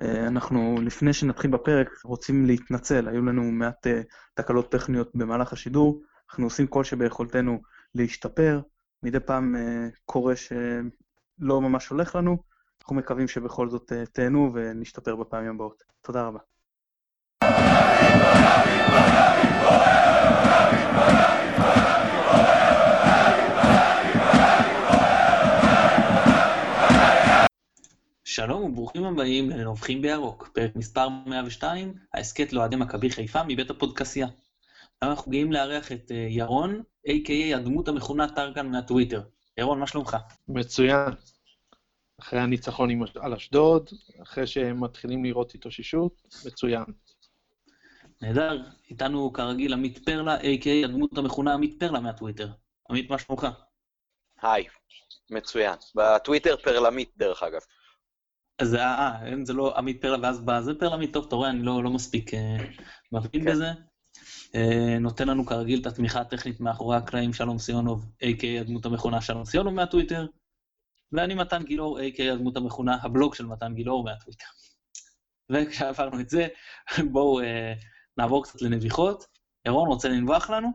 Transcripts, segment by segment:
אנחנו, לפני שנתחיל בפרק, רוצים להתנצל, היו לנו מעט תקלות טכניות במהלך השידור, אנחנו עושים כל שביכולתנו להשתפר, מדי פעם קורה שלא ממש הולך לנו, אנחנו מקווים שבכל זאת תהנו ונשתפר בפעמים הבאות. תודה רבה. שלום וברוכים הבאים לנובחים בירוק, פרק מספר 102, ההסכת לאוהדי מכבי חיפה מבית הפודקסייה. היום אנחנו גאים לארח את אה, ירון, a.k.a הדמות המכונה טרקן מהטוויטר. ירון, מה שלומך? מצוין. אחרי הניצחון על אשדוד, אחרי שהם מתחילים לראות התאוששות, מצוין. נהדר, איתנו כרגיל עמית פרלה, a.k.a הדמות המכונה עמית פרלה מהטוויטר. עמית, מה שלומך? היי, מצוין. בטוויטר פרלמית, דרך אגב. אז אה, אה, זה לא עמית פרלה ואז בא, זה פרלה עמית, טוב, אתה רואה, אני לא, לא מספיק אה, מבין כן. בזה. אה, נותן לנו כרגיל את התמיכה הטכנית מאחורי הקלעים שלום סיונוב, a.k.a הדמות המכונה שלום סיונוב מהטוויטר, ואני מתן גילאור, a.k.a הדמות המכונה הבלוג של מתן גילאור מהטוויטר. וכשעברנו את זה, בואו אה, נעבור קצת לנביחות. ירון, רוצה לנבוח לנו?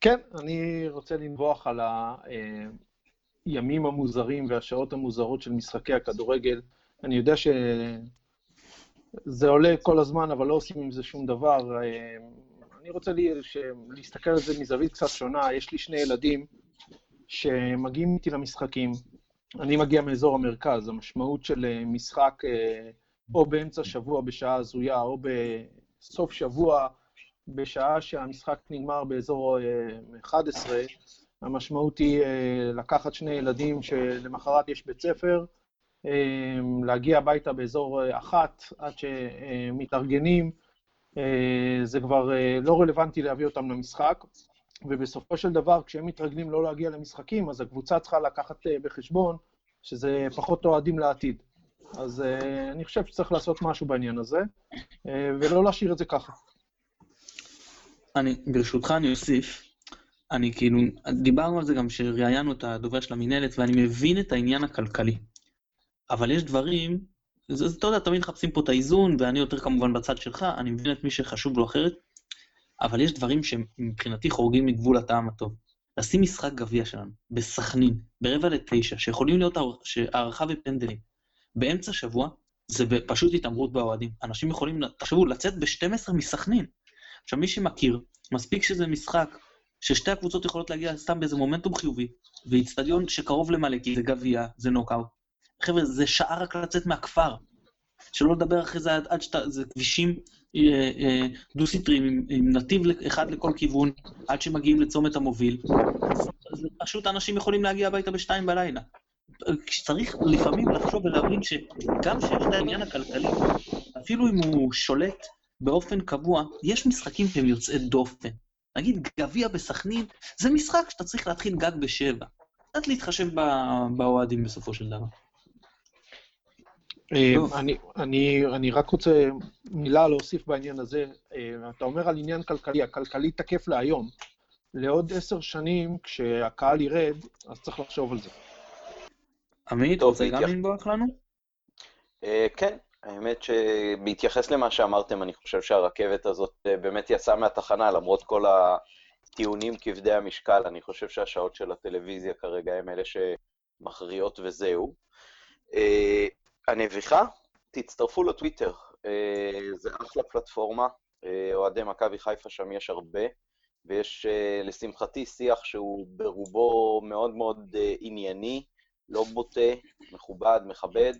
כן, אני רוצה לנבוח על הימים המוזרים והשעות המוזרות של משחקי הכדורגל. אני יודע שזה עולה כל הזמן, אבל לא עושים עם זה שום דבר. אני רוצה לי, להסתכל על זה מזווית קצת שונה. יש לי שני ילדים שמגיעים איתי למשחקים. אני מגיע מאזור המרכז, המשמעות של משחק או באמצע שבוע בשעה הזויה, או בסוף שבוע בשעה שהמשחק נגמר באזור 11, המשמעות היא לקחת שני ילדים שלמחרת יש בית ספר, להגיע הביתה באזור אחת עד שמתארגנים, זה כבר לא רלוונטי להביא אותם למשחק, ובסופו של דבר, כשהם מתרגלים לא להגיע למשחקים, אז הקבוצה צריכה לקחת בחשבון שזה פחות אוהדים לעתיד. אז אני חושב שצריך לעשות משהו בעניין הזה, ולא להשאיר את זה ככה. אני, ברשותך אני אוסיף, אני כאילו, דיברנו על זה גם כשראיינו את הדובר של המינהלת, ואני מבין את העניין הכלכלי. אבל יש דברים, זה, אתה יודע, תמיד מחפשים פה את האיזון, ואני יותר כמובן בצד שלך, אני מבין את מי שחשוב לו אחרת, אבל יש דברים שמבחינתי חורגים מגבול הטעם הטוב. לשים משחק גביע שלנו, בסכנין, ברבע לתשע, שיכולים להיות הערכה ופנדלים, באמצע שבוע, זה פשוט התעמרות באוהדים. אנשים יכולים, תחשבו, לצאת ב-12 מסכנין. עכשיו, מי שמכיר, מספיק שזה משחק ששתי הקבוצות יכולות להגיע סתם באיזה מומנטום חיובי, ואיצטדיון שקרוב למלא, כי זה גביע, זה נוקאוט. חבר'ה, זה שעה רק לצאת מהכפר. שלא לדבר אחרי זה עד, עד שאתה, זה כבישים אה, אה, דו-סטריים עם, עם נתיב אחד לכל כיוון, עד שמגיעים לצומת המוביל. אז, פשוט אנשים יכולים להגיע הביתה בשתיים בלילה. צריך לפעמים לחשוב ולהבין שגם שיש את העניין הכלכלי, אפילו אם הוא שולט באופן קבוע, יש משחקים שהם יוצאי דופן. נגיד גביע בסכנין, זה משחק שאתה צריך להתחיל גג בשבע. קצת להתחשב באוהדים בסופו של דבר. אה, אני, אני, אני רק רוצה מילה להוסיף בעניין הזה. אה, אתה אומר על עניין כלכלי, הכלכלי תקף להיום. לעוד עשר שנים, כשהקהל ירד, אז צריך לחשוב על זה. עמית, רוצה גם לנבוח לנו? אה, כן, האמת שבהתייחס למה שאמרתם, אני חושב שהרכבת הזאת באמת יצאה מהתחנה, למרות כל הטיעונים כבדי המשקל, אני חושב שהשעות של הטלוויזיה כרגע הם אלה שמכריעות וזהו. אה, הנביכה, תצטרפו לטוויטר, זה אחלה פלטפורמה, אוהדי מכבי חיפה שם יש הרבה, ויש לשמחתי שיח שהוא ברובו מאוד מאוד ענייני, לא בוטה, מכובד, מכבד,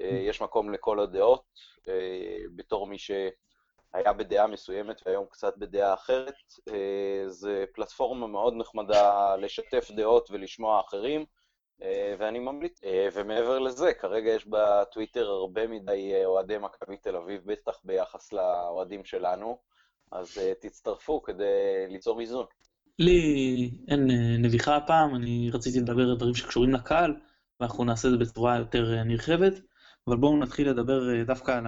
אה, יש מקום לכל הדעות. אה, בתור מי שהיה בדעה מסוימת והיום קצת בדעה אחרת, אה, זה פלטפורמה מאוד נחמדה לשתף דעות ולשמוע אחרים, ואני ממליץ. ומעבר לזה, כרגע יש בטוויטר הרבה מדי אוהדי מכבי תל אביב, בטח ביחס לאוהדים שלנו, אז תצטרפו כדי ליצור איזון. לי אין נביחה הפעם, אני רציתי לדבר על דברים שקשורים לקהל, ואנחנו נעשה את זה בצורה יותר נרחבת. אבל בואו נתחיל לדבר אה, דווקא על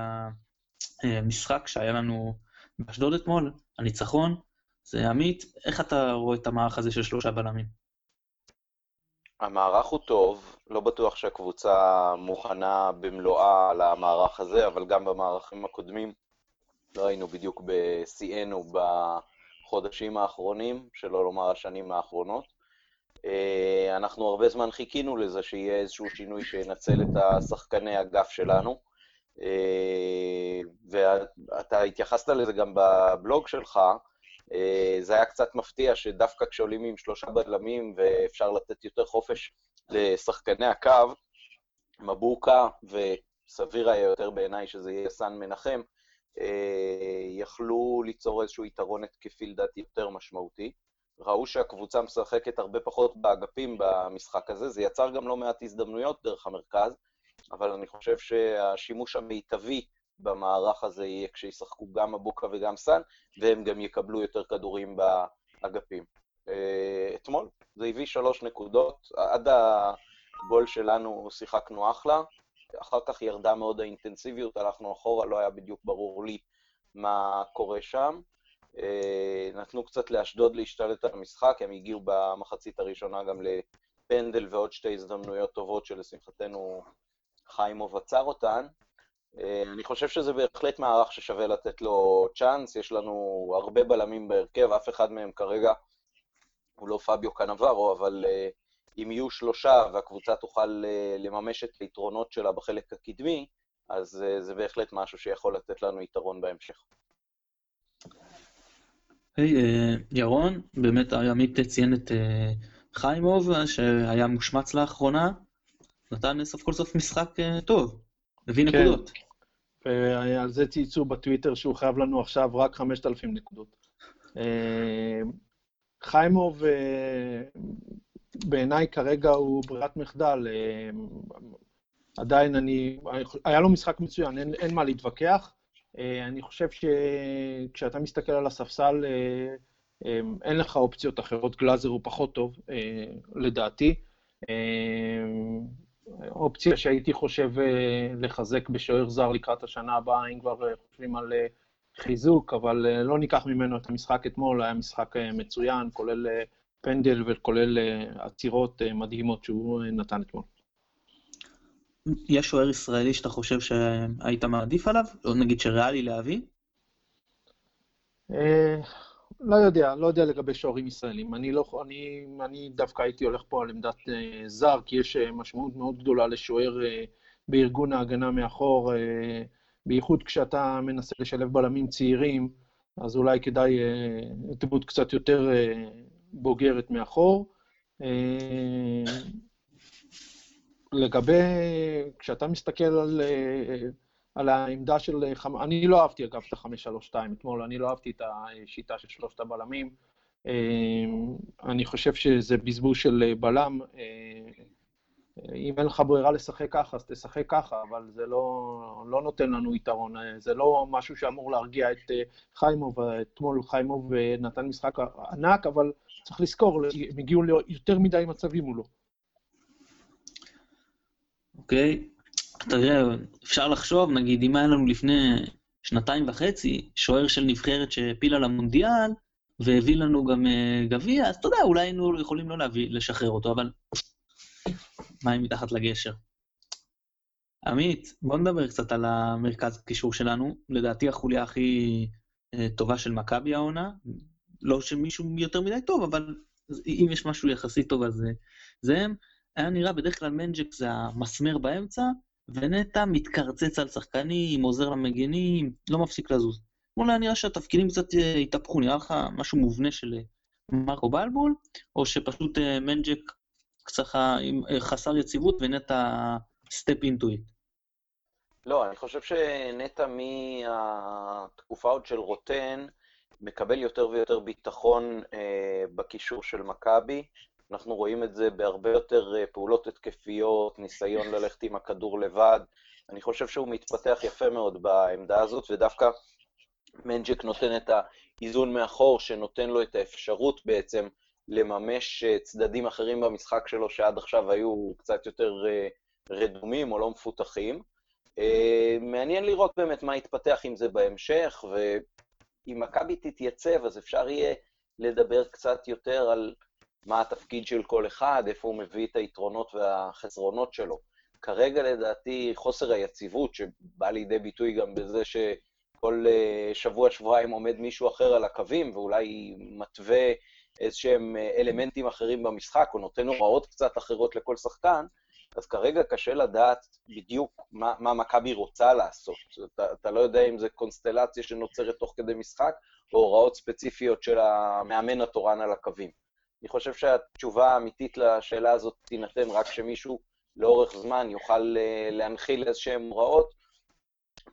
המשחק שהיה לנו באשדוד אתמול, הניצחון. זה עמית, איך אתה רואה את המערך הזה של שלושה בלמים? המערך הוא טוב, לא בטוח שהקבוצה מוכנה במלואה למערך הזה, אבל גם במערכים הקודמים לא היינו בדיוק בשיאנו בחודשים האחרונים, שלא לומר השנים האחרונות. אה, אנחנו הרבה זמן חיכינו לזה שיהיה איזשהו שינוי שינצל את השחקני אגף שלנו. אה, ואתה התייחסת לזה גם בבלוג שלך, זה היה קצת מפתיע שדווקא כשעולים עם שלושה בלמים ואפשר לתת יותר חופש לשחקני הקו, מבוקה, וסביר היה יותר בעיניי שזה יהיה סן מנחם, יכלו ליצור איזשהו יתרון התקפי לדעתי יותר משמעותי. ראו שהקבוצה משחקת הרבה פחות באגפים במשחק הזה, זה יצר גם לא מעט הזדמנויות דרך המרכז, אבל אני חושב שהשימוש המיטבי במערך הזה יהיה כשישחקו גם מבוקה וגם סאן, והם גם יקבלו יותר כדורים באגפים. אה, אתמול זה הביא שלוש נקודות, עד הגול שלנו שיחקנו אחלה, אחר כך ירדה מאוד האינטנסיביות, הלכנו אחורה, לא היה בדיוק ברור לי מה קורה שם. אה, נתנו קצת לאשדוד להשתלט על המשחק, הם הגיעו במחצית הראשונה גם לפנדל ועוד שתי הזדמנויות טובות שלשמחתנו חיימוב עצר אותן. אה, אני חושב שזה בהחלט מערך ששווה לתת לו צ'אנס, יש לנו הרבה בלמים בהרכב, אף אחד מהם כרגע הוא לא פביו קנברו, אבל אה, אם יהיו שלושה והקבוצה תוכל לממש את היתרונות שלה בחלק הקדמי, אז זה בהחלט משהו שיכול לתת לנו יתרון בהמשך. היי, אה, ירון, באמת עמית ציין את אה, חיימוב, שהיה מושמץ לאחרונה, נתן סוף כל סוף משחק אה, טוב, הביא כן. נקודות. ועל זה צייצו בטוויטר שהוא חייב לנו עכשיו רק 5,000 נקודות. חיימוב בעיניי כרגע הוא ברירת מחדל. עדיין אני, היה לו משחק מצוין, אין, אין מה להתווכח. אה, אני חושב שכשאתה מסתכל על הספסל, אה, אה, אין לך אופציות אחרות, גלאזר הוא פחות טוב, לדעתי. אופציה שהייתי חושב לחזק בשוער זר לקראת השנה הבאה, אם כבר חושבים על חיזוק, אבל לא ניקח ממנו את המשחק אתמול, היה משחק מצוין, כולל פנדל וכולל עצירות מדהימות שהוא נתן אתמול. יש שוער ישראלי שאתה חושב שהיית מעדיף עליו? או נגיד שריאלי להביא? אה, לא יודע, לא יודע לגבי שוערים ישראלים. אני, לא, אני, אני דווקא הייתי הולך פה על עמדת uh, זר, כי יש uh, משמעות מאוד גדולה לשוער uh, בארגון ההגנה מאחור, uh, בייחוד כשאתה מנסה לשלב בלמים צעירים, אז אולי כדאי uh, דמות קצת יותר uh, בוגרת מאחור. Uh, לגבי, כשאתה מסתכל על, על העמדה של, אני לא אהבתי אגב את ה-532 אתמול, אני לא אהבתי את השיטה של שלושת הבלמים. אני חושב שזה בזבוז של בלם. אם אין לך ברירה לשחק ככה, אז תשחק ככה, אבל זה לא, לא נותן לנו יתרון. זה לא משהו שאמור להרגיע את חיימוב. אתמול חיימוב נתן משחק ענק, אבל צריך לזכור, הם הגיעו ליותר מדי מצבים מולו. אוקיי? תראה, אפשר לחשוב, נגיד, אם היה לנו לפני שנתיים וחצי שוער של נבחרת שהפילה למונדיאל, והביא לנו גם uh, גביע, אז אתה יודע, אולי היינו יכולים לא להביא, לשחרר אותו, אבל מים מתחת לגשר. עמית, בוא נדבר קצת על המרכז הקישור שלנו. לדעתי החוליה הכי uh, טובה של מכבי העונה. לא שמישהו יותר מדי טוב, אבל אם יש משהו יחסית טוב, אז זה הם. היה נראה בדרך כלל מנג'ק זה המסמר באמצע, ונטע מתקרצץ על שחקנים, עוזר למגנים, לא מפסיק לזוז. אולי היה נראה שהתפקידים קצת אה, התהפכו, נראה לך משהו מובנה של אה, מרקו בלבול, או שפשוט אה, מנג'ק קצת חסר יציבות ונטע stepped into it? לא, אני חושב שנטע מהתקופה עוד של רוטן מקבל יותר ויותר ביטחון אה, בקישור של מכבי. אנחנו רואים את זה בהרבה יותר אה, פעולות התקפיות, ניסיון ללכת עם הכדור לבד. אני חושב שהוא מתפתח יפה מאוד בעמדה הזאת, ודווקא מנג'ק נותן את האיזון מאחור, שנותן לו את האפשרות בעצם לממש אה, צדדים אחרים במשחק שלו, שעד עכשיו היו קצת יותר אה, רדומים או לא מפותחים. מעניין לראות באמת מה יתפתח עם זה בהמשך, ואם מכבי תתייצב, אז אפשר יהיה לדבר קצת יותר על מה התפקיד של כל אחד, איפה הוא מביא את היתרונות והחסרונות שלו. כרגע לדעתי חוסר היציבות, שבא לידי ביטוי גם בזה שכל אה, שבוע-שבועיים עומד מישהו אחר על הקווים, ואולי מתווה איזשהם אה, אלמנטים אחרים במשחק, או נותן הוראות קצת אחרות לכל שחקן, אז כרגע קשה לדעת בדיוק מה, מה מכבי רוצה לעשות. אתה, אתה לא יודע אם זה קונסטלציה שנוצרת תוך כדי משחק, או הוראות ספציפיות של המאמן התורן על הקווים. אני חושב שהתשובה האמיתית לשאלה הזאת תינתן רק כשמישהו לאורך זמן יוכל אה, להנחיל איזשהן הוראות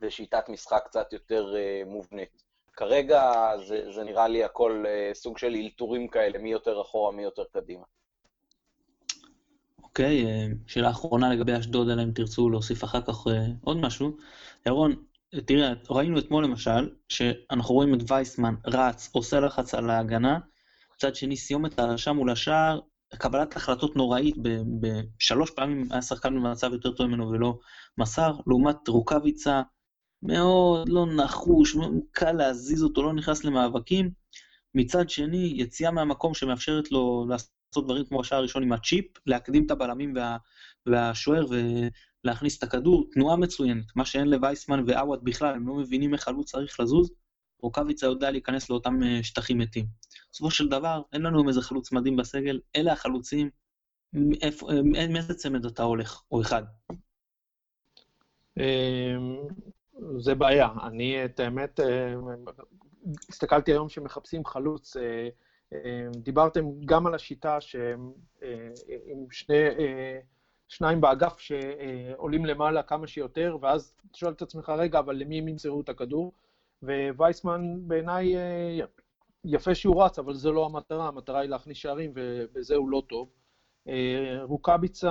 ושיטת משחק קצת יותר אה, מובנית. כרגע זה, זה נראה לי הכל אה, סוג של אלתורים כאלה, מי יותר אחורה, מי יותר קדימה. אוקיי, שאלה אחרונה לגבי אשדוד, אלא אם תרצו להוסיף אחר כך עוד משהו. ירון, תראה, ראינו אתמול למשל, שאנחנו רואים את וייסמן רץ, עושה לחץ על ההגנה, מצד שני סיומת הרשם מול השער, קבלת החלטות נוראית, בשלוש פעמים היה שחקן במצב יותר טוב ממנו ולא מסר, לעומת רוקאביצה, מאוד לא נחוש, קל להזיז אותו, לא נכנס למאבקים. מצד שני, יציאה מהמקום שמאפשרת לו לעשות דברים כמו השער הראשון עם הצ'יפ, להקדים את הבלמים וה, והשוער ולהכניס את הכדור, תנועה מצוינת, מה שאין לווייסמן ועווד בכלל, הם לא מבינים איך חלוץ צריך לזוז, רוקאביצה יודע להיכנס לאותם אה, שטחים מתים. בסופו של דבר, אין לנו איזה חלוץ מדהים בסגל, אלה החלוצים, אה, מאיזה צמד אתה הולך, או אחד? אמ, זה בעיה. אני, את האמת, אה, הסתכלתי היום שמחפשים חלוץ. דיברתם גם על השיטה שעם שני, שניים באגף שעולים למעלה כמה שיותר, ואז אתה שואל את עצמך, רגע, אבל למי הם ימסרו את הכדור? ווייסמן בעיניי אה, יפה שהוא רץ, אבל זו לא המטרה, המטרה היא להכניס שערים, ובזה הוא לא טוב. אה, רוקאביצה,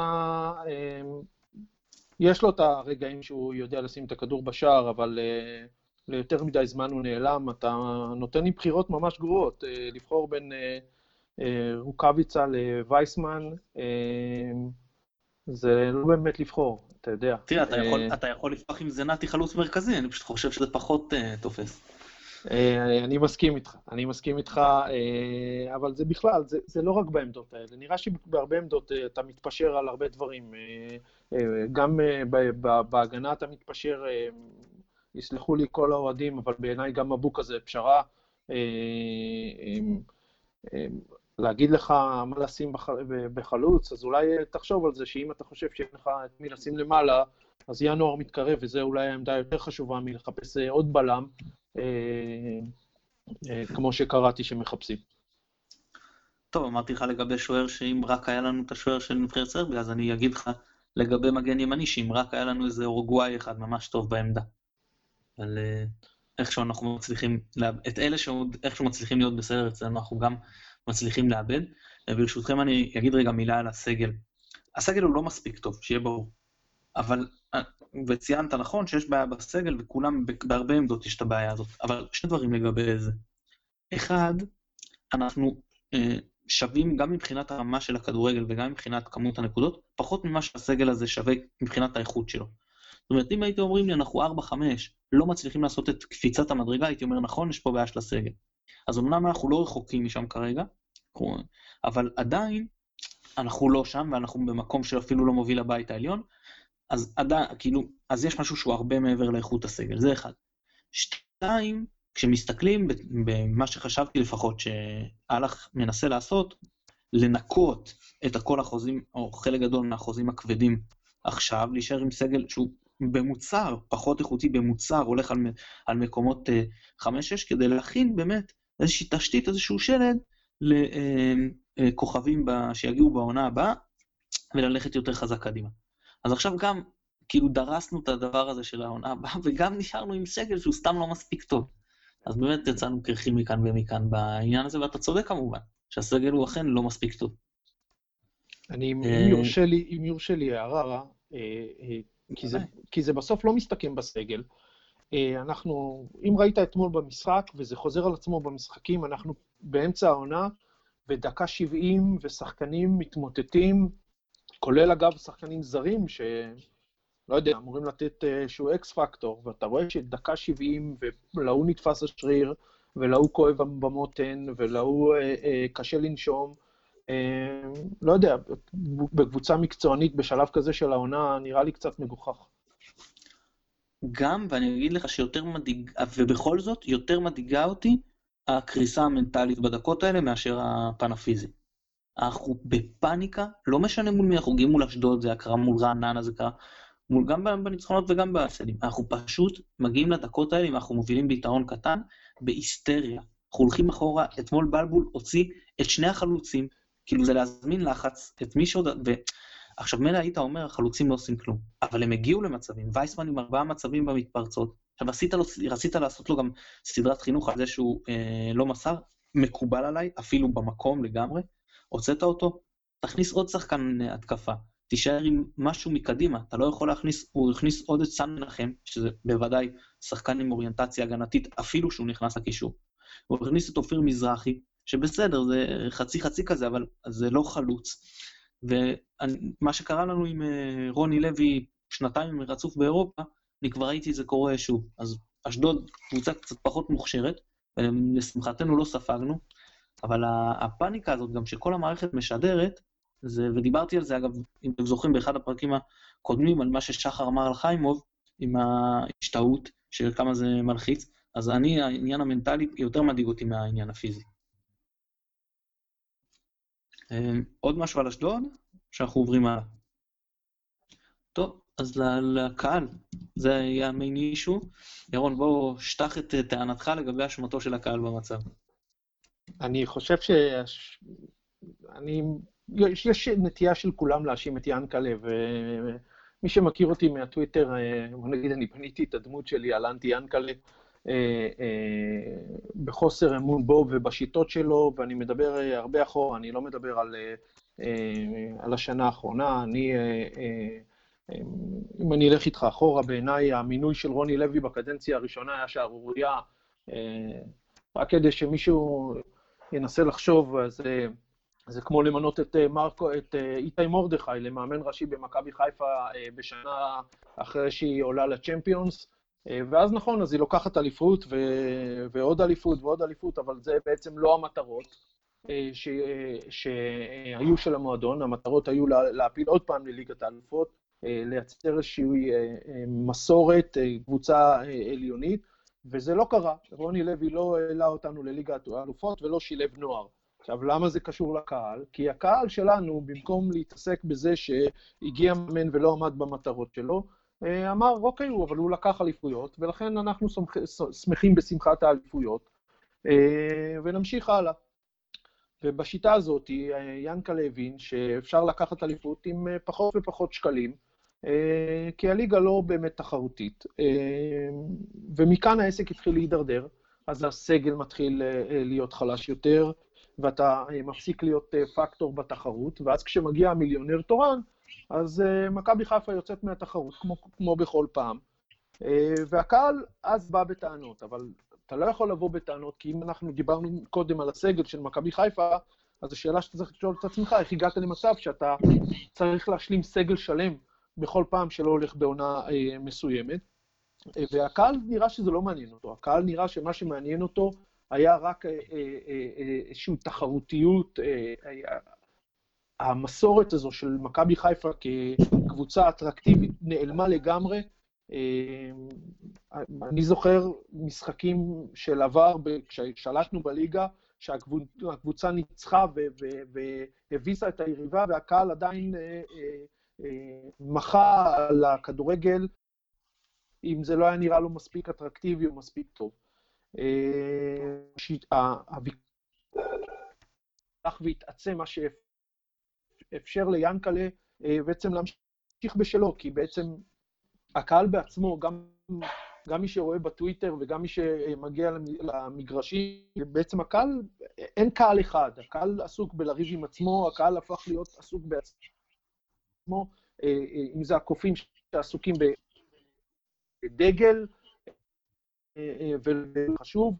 אה, יש לו את הרגעים שהוא יודע לשים את הכדור בשער, אבל ליותר מדי זמן הוא נעלם. אתה נותן לי בחירות ממש גרועות, לבחור בין רוקאביצה לווייסמן, זה לא באמת לבחור. אתה יודע. תראה, אתה יכול, אה, אתה יכול לפתוח עם זנתי חלוץ מרכזי, אני פשוט חושב שזה פחות uh, תופס. אה, אני מסכים איתך, אני מסכים איתך, אבל זה בכלל, זה, זה לא רק בעמדות האלה. נראה שבהרבה עמדות אתה מתפשר על הרבה דברים. גם בהגנה אתה מתפשר, יסלחו לי כל האוהדים, אבל בעיניי גם מבוק הזה פשרה. להגיד לך מה לשים בחלוץ, אז אולי תחשוב על זה שאם אתה חושב שאין לך את מי לשים למעלה, אז ינואר מתקרב, וזו אולי העמדה יותר חשובה מלחפש אה, עוד בלם, אה, אה, כמו שקראתי שמחפשים. טוב, אמרתי לך לגבי שוער, שאם רק היה לנו את השוער של נבחרת סרביה, אז אני אגיד לך לגבי מגן ימני, שאם רק היה לנו איזה אורוגוואי אחד ממש טוב בעמדה. אבל איכשהו אנחנו מצליחים, את אלה שעוד איכשהו מצליחים להיות בסדר אצלנו, אנחנו גם מצליחים לאבד. ברשותכם אני אגיד רגע מילה על הסגל. הסגל הוא לא מספיק טוב, שיהיה ברור. אבל, אה, וציינת נכון שיש בעיה בסגל, וכולם, בהרבה עמדות יש את הבעיה הזאת. אבל שני דברים לגבי זה. אחד, אנחנו אה, שווים גם מבחינת הרמה של הכדורגל וגם מבחינת כמות הנקודות, פחות ממה שהסגל הזה שווה מבחינת האיכות שלו. זאת אומרת, אם הייתם אומרים לי, אנחנו 4-5, לא מצליחים לעשות את קפיצת המדרגה, הייתי אומר, נכון, יש פה בעיה של הסגל. אז אמנם אנחנו לא רחוקים משם כרגע, אבל עדיין אנחנו לא שם, ואנחנו במקום שאפילו לא מוביל לבית העליון, אז עדיין, כאילו, אז יש משהו שהוא הרבה מעבר לאיכות הסגל, זה אחד. שתיים, כשמסתכלים במה שחשבתי לפחות שאלח מנסה לעשות, לנקות את כל החוזים, או חלק גדול מהחוזים הכבדים עכשיו, להישאר עם סגל שהוא במוצר, פחות איכותי במוצר, הולך על, על מקומות 5-6, אה, כדי להכין באמת איזושהי תשתית, איזשהו שלד לכוכבים אה, אה, שיגיעו בעונה הבאה, וללכת יותר חזק קדימה. אז עכשיו גם, כאילו דרסנו את הדבר הזה של העונה הבאה, וגם נשארנו עם סגל שהוא סתם לא מספיק טוב. אז באמת יצאנו קרחים מכאן ומכאן בעניין הזה, ואתה צודק כמובן, שהסגל הוא אכן לא מספיק טוב. אני, אם יורשה לי, אם יורשה לי הערה, כי זה, כי זה בסוף לא מסתכם בסגל. אה, אנחנו, אם ראית אתמול במשחק, וזה חוזר על עצמו במשחקים, אנחנו באמצע העונה, בדקה 70, ושחקנים מתמוטטים, כולל אגב שחקנים זרים, שלא יודע, אמורים לתת אה, איזשהו אקס פקטור, ואתה רואה שדקה 70, ולהוא נתפס השריר, ולהוא כואב במותן, ולהוא אה, אה, קשה לנשום, לא יודע, בקבוצה מקצוענית בשלב כזה של העונה, נראה לי קצת מגוחך. גם, ואני אגיד לך שיותר מדאיג, ובכל זאת, יותר מדאיגה אותי הקריסה המנטלית בדקות האלה מאשר הפן הפיזי. אנחנו בפאניקה, לא משנה מול מי אנחנו מגיעים מול אשדוד, זה קרה מול רעננה, זה קרה מול, גם בניצחונות וגם בהפסדים. אנחנו פשוט מגיעים לדקות האלה, אם אנחנו מובילים ביתרון קטן, בהיסטריה. אנחנו הולכים אחורה, אתמול בלבול הוציא את שני החלוצים, כאילו זה להזמין לחץ, את מי שעוד... ו... עכשיו, מילא היית אומר, החלוצים לא עושים כלום, אבל הם הגיעו למצבים, וייסמן עם ארבעה מצבים במתפרצות. עכשיו, רצית, לו, רצית לעשות לו גם סדרת חינוך על זה שהוא אה, לא מסר, מקובל עליי, אפילו במקום לגמרי. הוצאת אותו, תכניס עוד שחקן התקפה, תישאר עם משהו מקדימה, אתה לא יכול להכניס, הוא הכניס עוד את סן מנחם, שזה בוודאי שחקן עם אוריינטציה הגנתית, אפילו שהוא נכנס לקישור. הוא הכניס את אופיר מזרחי, שבסדר, זה חצי חצי כזה, אבל זה לא חלוץ. ומה שקרה לנו עם אה, רוני לוי שנתיים רצוף באירופה, אני כבר ראיתי זה קורה שוב. אז אשדוד קבוצה קצת פחות מוכשרת, ולשמחתנו לא ספגנו, אבל הפאניקה הזאת גם שכל המערכת משדרת, זה, ודיברתי על זה אגב, אם אתם זוכרים באחד הפרקים הקודמים, על מה ששחר אמר על חיימוב, עם ההשתאות של כמה זה מלחיץ, אז אני, העניין המנטלי יותר מדאיג אותי מהעניין הפיזי. אמ, עוד משהו על אשדוד, שאנחנו עוברים הלאה. טוב, אז לקהל, זה יהיה המיין אישו. ירון, בוא, שטח את טענתך לגבי אשמתו של הקהל במצב. אני חושב ש... אני... יש, יש נטייה של כולם להאשים את ינקלה, ומי שמכיר אותי מהטוויטר, אה, בוא נגיד, אני בניתי את הדמות שלי על אנטי ינקלה. אה, אה, בחוסר אמון בו ובשיטות שלו, ואני מדבר אה, הרבה אחורה, אני לא מדבר על, על השנה האחרונה. אני, אם אני אלך איתך אחורה, בעיניי המינוי של רוני לוי בקדנציה הראשונה היה שערורייה. רק כדי שמישהו ינסה לחשוב, אז זה כמו למנות את מרקו, את איתי מרדכי למאמן ראשי במכבי חיפה בשנה אחרי שהיא עולה לצ'מפיונס. אה, ואז נכון, אז היא לוקחת אליפות ו... ועוד אליפות ועוד אליפות, אבל זה בעצם לא המטרות אה, ש... שהיו של המועדון, המטרות היו להפיל עוד פעם לליגת האלופות, אה, לייצר איזושהי מסורת, קבוצה עליונית, וזה לא קרה. רוני לוי לא העלה אותנו לליגת האלופות ולא שילב נוער. עכשיו, למה זה קשור לקהל? כי הקהל שלנו, במקום להתעסק בזה שהגיע מאמן ולא עמד במטרות שלו, אה, אמר, אוקיי, אבל הוא לקח אליפויות, ולכן אנחנו שמחים בשמחת האליפויות, אה, ונמשיך הלאה. ובשיטה הזאת, אה, ינקלה הבין שאפשר לקחת אליפות עם פחות ופחות שקלים, כי הליגה לא באמת תחרותית. ומכאן העסק התחיל להידרדר, אז הסגל מתחיל להיות חלש יותר, ואתה מפסיק להיות פקטור בתחרות, ואז כשמגיע המיליונר תורן, אז uh, מכבי חיפה יוצאת מהתחרות, כמו, כמו בכל פעם. Uh, והקהל אז בא בטענות, אבל אתה לא יכול לבוא בטענות, כי אם אנחנו דיברנו קודם על הסגל של מכבי חיפה, אז השאלה שאתה צריך לשאול את עצמך, איך הגעת למצב שאתה צריך להשלים סגל שלם בכל פעם שלא הולך בעונה uh, מסוימת. Uh, והקהל נראה שזה לא מעניין אותו, הקהל נראה שמה שמעניין אותו היה רק איזושהי תחרותיות, המסורת הזו של מכבי חיפה כקבוצה אטרקטיבית נעלמה לגמרי. אה, אני זוכר משחקים של עבר, כששלטנו בליגה, שהקבוצה ניצחה והביסה את היריבה, והקהל עדיין אה, אה, מחה על הכדורגל, אם זה לא היה נראה לו מספיק אטרקטיבי או מספיק טוב. הלך והתעצם מה שאפשר. אפשר ליאנקלה אה, בעצם להמשיך בשלו, כי בעצם הקהל בעצמו, גם, גם מי שרואה בטוויטר וגם מי שמגיע למגרשים, בעצם הקהל, אין קהל אחד, הקהל עסוק בלריב עם עצמו, הקהל הפך להיות עסוק בעצמו, אה, אה, אם זה הקופים שעסוקים בדגל, וחשוב,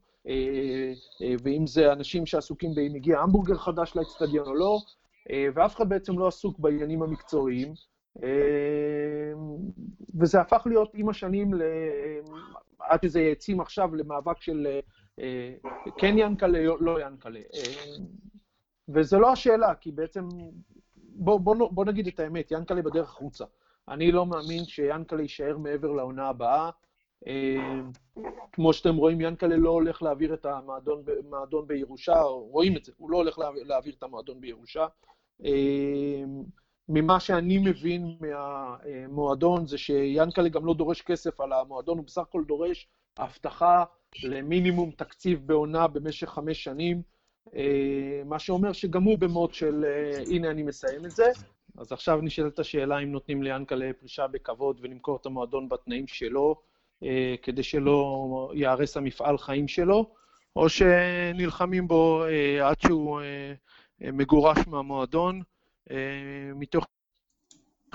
ואם זה אנשים שעסוקים באם הגיע המבורגר חדש לאצטדיון או לא, ואף אחד בעצם לא עסוק בעניינים המקצועיים, אה, וזה הפך להיות עם השנים, עד שזה העצים עכשיו למאבק של אה, כן ינקלה, לא ינקלה. וזה לא השאלה, כי בעצם, בוא, בוא, בוא נגיד את האמת, ינקלה בדרך החוצה. אני לא מאמין שיאנקלה יישאר מעבר לעונה הבאה. אה, כמו שאתם רואים, ינקלה לא הולך להעביר את המועדון בירושה, רואים את זה, הוא לא הולך להעביר את המועדון בירושה. אה, ממה שאני מבין מהמועדון זה שיאנקלה גם לא דורש כסף על המועדון, הוא בסך הכל דורש הבטחה למינימום תקציב בעונה במשך חמש שנים, אה, מה שאומר שגם הוא במוד של הנה אני מסיים את זה. אז עכשיו נשאלת השאלה אם נותנים ליאנקלה פרישה בכבוד ולמכור את המועדון בתנאים שלו, אה, כדי שלא ייהרס המפעל חיים שלו, או שנלחמים בו אה, עד שהוא אה, מגורש מהמועדון, מתוך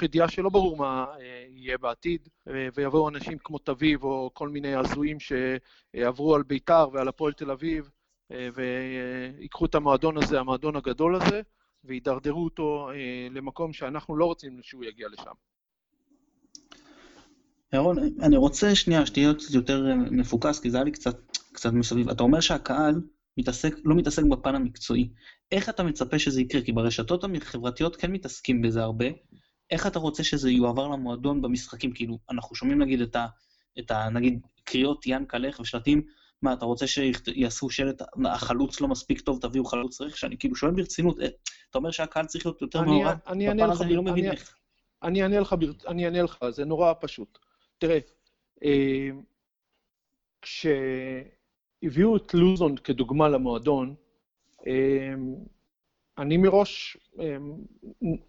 ידיעה שלא ברור מה יהיה בעתיד, ויבואו אנשים כמו תביב או כל מיני הזויים שעברו על בית"ר ועל הפועל תל אביב, ויקחו את המועדון הזה, המועדון הגדול הזה, וידרדרו אותו אה, למקום שאנחנו לא רוצים שהוא יגיע לשם. ירון, אני רוצה שנייה שתהיה קצת יותר אה, מפוקס, כי זה היה לי קצת, קצת מסביב. אתה אומר שהקהל מתעסק, לא מתעסק בפן המקצועי. איך אתה מצפה שזה יקרה? כי ברשתות החברתיות כן מתעסקים בזה הרבה. איך אתה רוצה שזה יועבר למועדון במשחקים? כאילו, אנחנו שומעים נגיד את ה... את ה נגיד קריאות ין קלך ושלטים מה, אתה רוצה שיעשו שלט, החלוץ לא מספיק טוב, תביאו חלוץ רכש? אני כאילו שואל ברצינות, אה, אתה אומר שהקהל צריך להיות יותר מעורב, בפן הזה אני לא מבין איך. אני אענה לך, אני אענה לך, זה נורא פשוט. תראה, אה, כשהביאו את לוזון כדוגמה למועדון, אה, אני מראש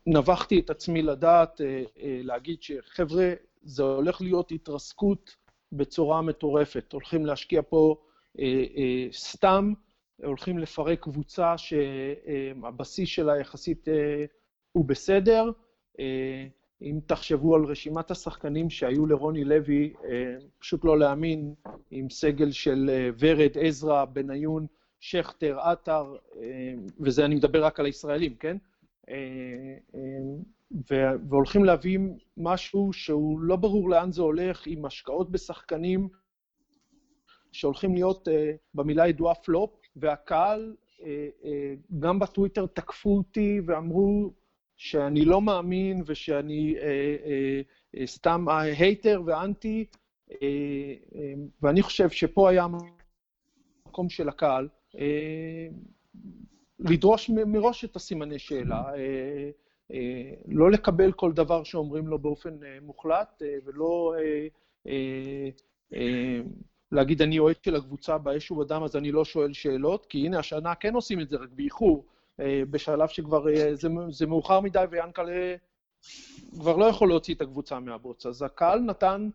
נבחתי את עצמי לדעת, להגיד שחבר'ה, זה הולך להיות התרסקות בצורה מטורפת. הולכים להשקיע פה אה, אה, סתם, הולכים לפרק קבוצה שהבסיס שלה יחסית אה, הוא בסדר. אם תחשבו על רשימת השחקנים שהיו לרוני לוי, אה, פשוט לא להאמין, עם סגל של אה, ורד, עזרא, בניון, שכטר, עטר, אה, וזה אני מדבר רק על הישראלים, כן? והולכים להביא משהו שהוא לא ברור לאן זה הולך, עם השקעות בשחקנים שהולכים להיות, במילה ידועה פלופ, והקהל, גם בטוויטר תקפו אותי ואמרו שאני לא מאמין ושאני uh, uh, uh, סתם הייטר ואנטי, uh, uh, ואני חושב שפה היה המקום של הקהל. uh, לדרוש מראש את הסימני שאלה. Uh, אה, לא לקבל כל דבר שאומרים לו באופן אה, מוחלט, אה, ולא להגיד אני אוהד של הקבוצה באש ובדם אז אני לא שואל שאלות, כי הנה השנה כן עושים את זה, רק באיחור, בשלב שכבר זה, זה מאוחר מדי ויאנקלה כבר לא יכול להוציא את הקבוצה מהבוץ. אז הקהל נתן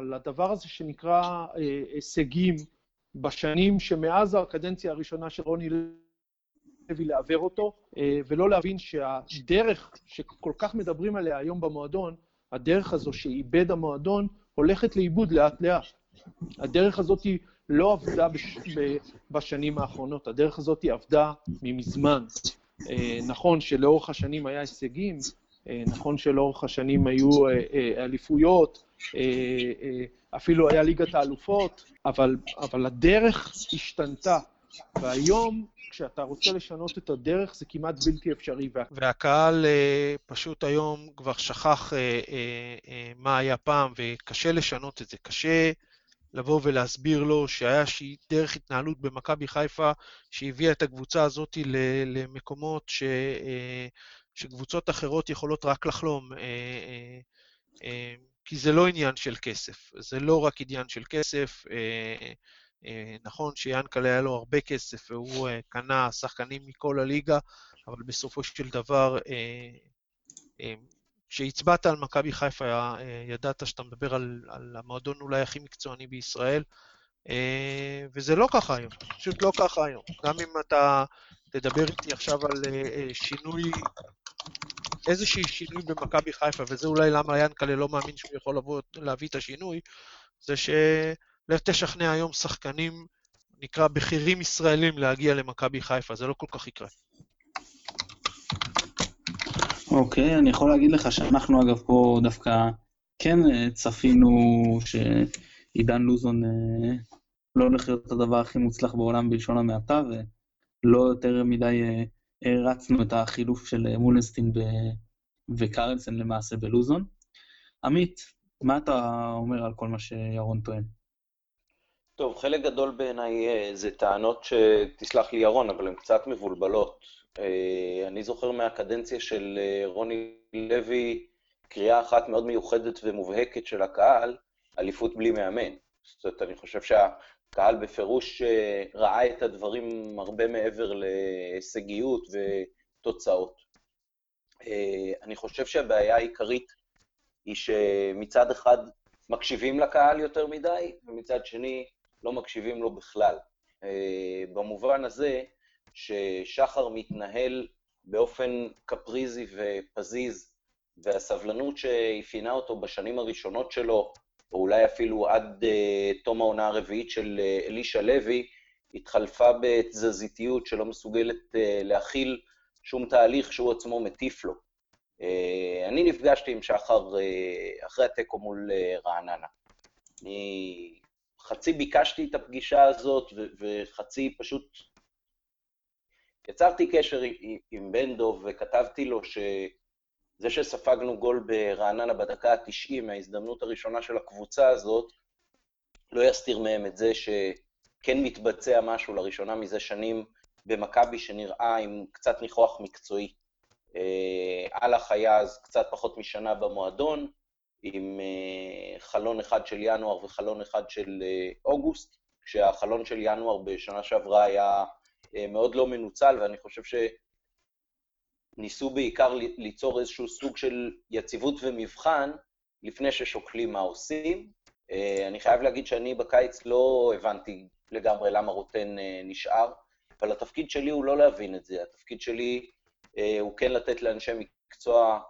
לדבר הזה שנקרא הישגים בשנים שמאז הקדנציה הראשונה של רוני לוי לעוור אותו, אה, ולא להבין שהדרך שכל כך מדברים עליה היום במועדון, הדרך הזו שאיבד המועדון, הולכת לאיבוד לאט-לאט. הדרך הזאת לא עבדה בש... בשנים האחרונות, הדרך הזאת עבדה ממזמן. אה, נכון שלאורך השנים היה הישגים, אה, נכון שלאורך השנים היו אליפויות, אפילו היה ליגת האלופות, אבל, אבל הדרך השתנתה, והיום כשאתה רוצה לשנות את הדרך זה כמעט בלתי אפשרי. והקהל אה, פשוט היום כבר שכח אה, אה, מה היה פעם, וקשה לשנות את זה. קשה לבוא ולהסביר לו שהיה איזושהי דרך התנהלות במכבי חיפה שהביאה את הקבוצה הזאת למקומות ש, שקבוצות אחרות יכולות רק לחלום. כי זה לא עניין של כסף, זה לא רק עניין של כסף. אה, נכון שיאנקלה היה לו הרבה כסף והוא אה, קנה שחקנים מכל הליגה, אבל בסופו של דבר, אה, כשהצבעת על מכבי חיפה, ידעת שאתה מדבר על, על המועדון אולי הכי מקצועני בישראל, וזה לא ככה היום, פשוט לא ככה היום. גם אם אתה תדבר איתי עכשיו על שינוי, איזשהי שינוי במכבי חיפה, וזה אולי למה ינקלה לא מאמין שהוא יכול לבוא, להביא את השינוי, זה ש... לך תשכנע היום שחקנים, נקרא בכירים ישראלים, להגיע למכבי חיפה, זה לא כל כך יקרה. אוקיי, okay, אני יכול להגיד לך שאנחנו אגב פה דווקא כן אה, צפינו שעידן לוזון אה, לא הולך להיות הדבר הכי מוצלח בעולם בלשון המעטה, לא יותר מדי הרצנו את החילוף של מולנסטין וקרלסן למעשה בלוזון. עמית, מה אתה אומר על כל מה שירון טוען? טוב, חלק גדול בעיניי אה, זה טענות שתסלח לי ירון, אבל הן קצת מבולבלות. אה, אני זוכר מהקדנציה של אה, רוני לוי קריאה אחת מאוד מיוחדת ומובהקת של הקהל, אליפות בלי מאמן. זאת אומרת, אני חושב שהקהל בפירוש ראה את הדברים הרבה מעבר להישגיות ותוצאות. אני חושב שהבעיה העיקרית היא שמצד אחד מקשיבים לקהל יותר מדי, ומצד שני לא מקשיבים לו בכלל. אה, במובן הזה ששחר מתנהל באופן קפריזי ופזיז, והסבלנות שאפיינה אותו בשנים הראשונות שלו, או אולי אפילו עד uh, תום העונה הרביעית של uh, אלישע לוי, התחלפה בתזזיתיות שלא מסוגלת uh, להכיל שום תהליך שהוא עצמו מטיף לו. Uh, אני נפגשתי עם שחר uh, אחרי התיקו מול uh, רעננה. אני חצי ביקשתי את הפגישה הזאת, וחצי פשוט יצרתי קשר עם, בן דב וכתבתי לו שזה שספגנו גול ברעננה בדקה ה-90 מההזדמנות הראשונה של הקבוצה הזאת, לא יסתיר מהם את זה שכן מתבצע משהו לראשונה מזה שנים במכבי שנראה עם קצת ניחוח מקצועי. אהלך היה אז קצת פחות משנה במועדון, עם אה, חלון אחד של ינואר וחלון אחד של אה, אוגוסט, כשהחלון של ינואר בשנה שעברה היה מאוד לא מנוצל, ואני חושב שניסו בעיקר ליצור איזשהו סוג של יציבות ומבחן לפני ששוקלים מה עושים. אני חייב להגיד שאני בקיץ לא הבנתי לגמרי למה רוטן נשאר, אבל התפקיד שלי הוא לא להבין את זה, התפקיד שלי הוא כן לתת לאנשי מקצוע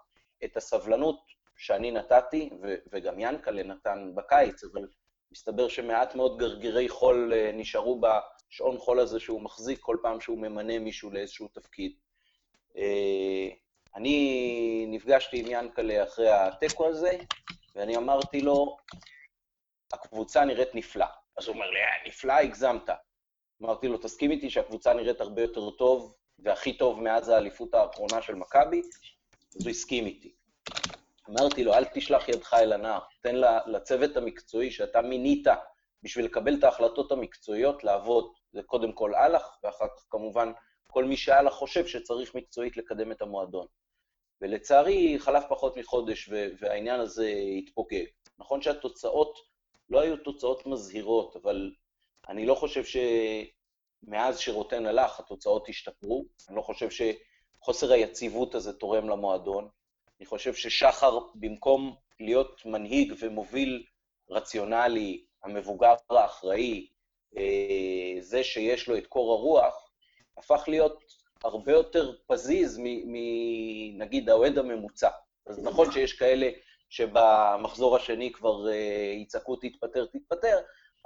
את הסבלנות שאני נתתי, וגם ינקלה נתן בקיץ, אבל מסתבר שמעט מאוד גרגירי חול אה, נשארו בשעון חול הזה שהוא מחזיק כל פעם שהוא ממנה מישהו לאיזשהו תפקיד. אה, אני נפגשתי עם ינקלה אחרי התיקו הזה, ואני אמרתי לו, הקבוצה נראית נפלא. אז הוא אומר לי, אה, נפלא, הגזמת. אמרתי לו, תסכים איתי שהקבוצה נראית הרבה יותר טוב, והכי טוב מאז האליפות האחרונה של מכבי? אז הוא הסכים איתי. אמרתי לו, אל תשלח ידך אל הנער, תן לצוות המקצועי שאתה מינית בשביל לקבל את ההחלטות המקצועיות לעבוד. זה קודם כל אהלך, ואחר כך כמובן כל מי שאהלך חושב שצריך מקצועית לקדם את המועדון. ולצערי, חלף פחות מחודש והעניין הזה התפוגג. נכון שהתוצאות לא היו תוצאות מזהירות, אבל אני לא חושב שמאז שרוטן הלך התוצאות השתפרו, אני לא חושב שחוסר היציבות הזה תורם למועדון. אני חושב ששחר, במקום להיות מנהיג ומוביל רציונלי, המבוגר האחראי, זה שיש לו את קור הרוח, הפך להיות הרבה יותר פזיז מנגיד האוהד הממוצע. אז נכון שיש כאלה שבמחזור השני כבר אה, יצעקו תתפטר, תתפטר,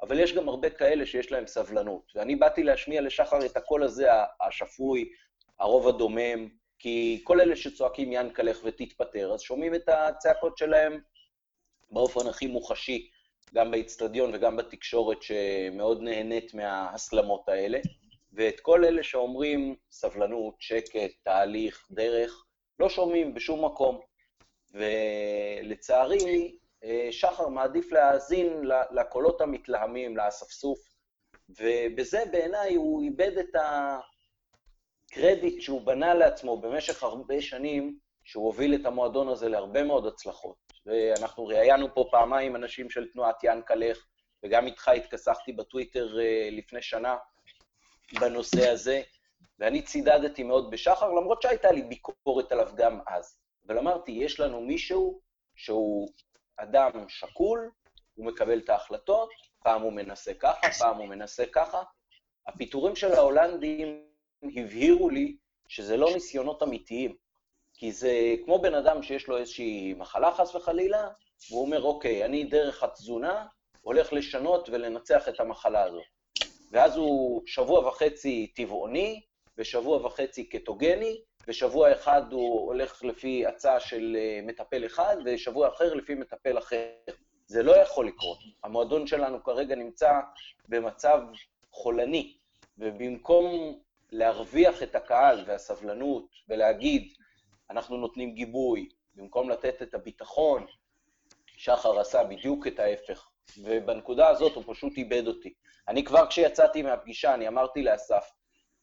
אבל יש גם הרבה כאלה שיש להם סבלנות. ואני באתי להשמיע לשחר את הקול הזה, השפוי, הרוב הדומם, כי כל אלה שצועקים ינקלך ותתפטר, אז שומעים את הצעקות שלהם באופן הכי מוחשי, גם באיצטדיון וגם בתקשורת שמאוד נהנית מההסלמות האלה, ואת כל אלה שאומרים סבלנות, שקט, תהליך, דרך, לא שומעים בשום מקום. ולצערי, שחר מעדיף להאזין לקולות המתלהמים, לאספסוף, ובזה בעיניי הוא איבד את ה... קרדיט שהוא בנה לעצמו במשך הרבה שנים, שהוא הוביל את המועדון הזה להרבה מאוד הצלחות. ואנחנו ראיינו פה פעמיים אנשים של תנועת ינקלך, וגם איתך התכסחתי בטוויטר אה, לפני שנה בנושא הזה, ואני צידדתי מאוד בשחר, למרות שהייתה לי ביקורת עליו גם אז. אבל אמרתי, יש לנו מישהו שהוא אדם שקול, הוא מקבל את ההחלטות, פעם הוא מנסה ככה, פעם הוא מנסה ככה. הפיטורים של ההולנדים הבהירו לי שזה לא ניסיונות אמיתיים. כי זה כמו בן אדם שיש לו איזושהי מחלה חס וחלילה, והוא אומר, אוקיי, אני דרך התזונה הולך לשנות ולנצח את המחלה הזאת. ואז הוא שבוע וחצי טבעוני, ושבוע וחצי קטוגני, ושבוע אחד הוא הולך לפי הצעה של אה, מטפל אחד, ושבוע אחר לפי מטפל אחר. זה לא יכול לקרות. המועדון שלנו כרגע נמצא במצב חולני, ובמקום להרוויח את הקהל והסבלנות ולהגיד, אנחנו נותנים גיבוי, במקום לתת את הביטחון, שחר עשה בדיוק את ההפך, ובנקודה הזאת הוא פשוט איבד אותי. אני כבר כשיצאתי מהפגישה, אני אמרתי לאסף,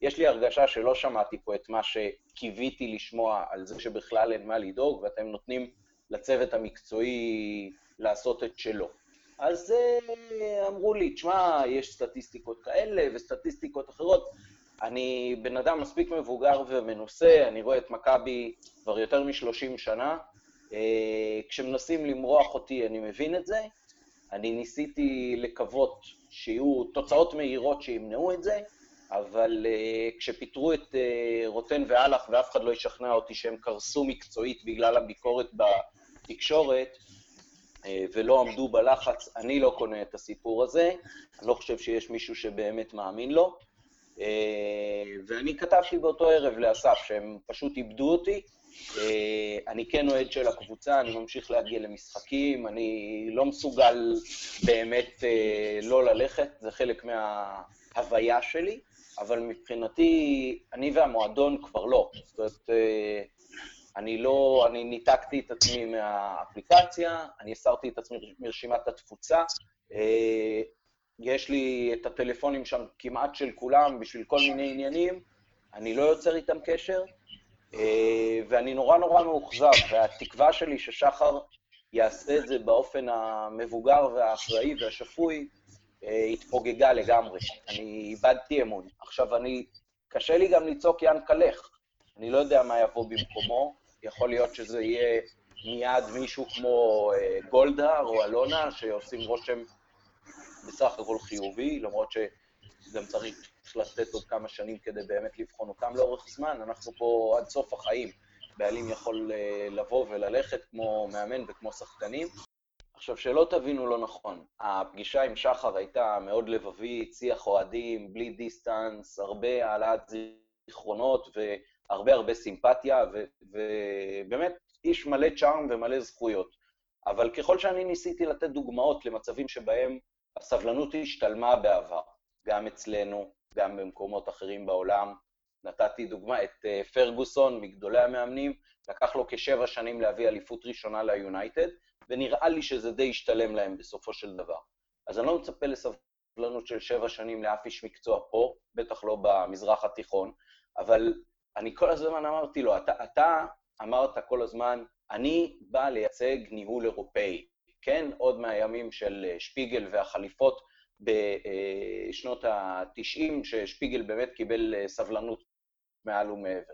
יש לי הרגשה שלא שמעתי פה את מה שקיוויתי לשמוע על זה שבכלל אין מה לדאוג, ואתם נותנים לצוות המקצועי לעשות את שלו. אז אה, אמרו לי, תשמע, יש סטטיסטיקות כאלה וסטטיסטיקות אחרות. אני בן אדם מספיק מבוגר ומנוסה, אני רואה את מכבי כבר יותר מ-30 שנה. אה, כשמנסים למרוח אותי, אני מבין את זה. אני ניסיתי לקוות שיהיו תוצאות מהירות שימנעו את זה, אבל uh, כשפיטרו את uh, רוטן ואלח ואף אחד לא ישכנע אותי שהם קרסו מקצועית בגלל הביקורת בתקשורת ולא עמדו בלחץ, אני לא קונה את הסיפור הזה, אני לא חושב שיש מישהו שבאמת מאמין לו. Uh, ואני כתבתי באותו ערב לאסף שהם פשוט איבדו אותי. Uh, אני כן אוהד של הקבוצה, אני ממשיך להגיע למשחקים, אני לא מסוגל באמת uh, לא ללכת, זה חלק מההוויה שלי. אבל מבחינתי, אני והמועדון כבר לא. זאת אומרת, אה, אני לא, אני ניתקתי את עצמי מהאפליקציה, אני הסרתי את עצמי מרשימת התפוצה. יש לי את הטלפונים שם כמעט של כולם בשביל כל מיני עניינים, אני לא יוצר איתם קשר, אה, ואני נורא נורא מאוכזב, והתקווה שלי ששחר יעשה את זה באופן המבוגר והאחראי והשפוי, אה, התפוגגה לגמרי. אני איבדתי אמון. עכשיו, אני... קשה לי גם לצעוק ינקה לך. אני לא יודע מה יבוא במקומו. יכול להיות שזה יהיה מיד מישהו כמו אה, גולדהר או אלונה, שעושים רושם בסך הכל חיובי, למרות שגם צריך לתת עוד כמה שנים כדי באמת לבחון אותם לאורך זמן. אנחנו פה עד סוף החיים. בעלים יכול אה, לבוא וללכת כמו מאמן וכמו שחקנים, עכשיו, שלא תבינו לא נכון, הפגישה עם שחר הייתה מאוד לבבית, שיח אוהדים, בלי דיסטנס, הרבה העלאת זיכרונות והרבה הרבה סימפתיה, ובאמת איש מלא צ'ארם ומלא זכויות. אבל ככל שאני ניסיתי לתת דוגמאות למצבים שבהם הסבלנות השתלמה בעבר, גם אצלנו, גם במקומות אחרים בעולם, נתתי דוגמה את אה, פרגוסון, מגדולי המאמנים, לקח לו כשבע שנים להביא אליפות ראשונה ליונייטד, ונראה לי שזה די ישתלם להם בסופו של דבר. אז אני לא מצפה לסבלנות של שבע שנים לאף איש מקצוע פה, בטח לא במזרח התיכון, אבל אני כל הזמן אמרתי לו, אתה, אתה אמרת כל הזמן, אני בא לייצג ניהול אירופאי, כן? עוד מהימים של אה, שפיגל והחליפות בשנות ה-90, ששפיגל באמת קיבל אה, סבלנות מעל ומעבר.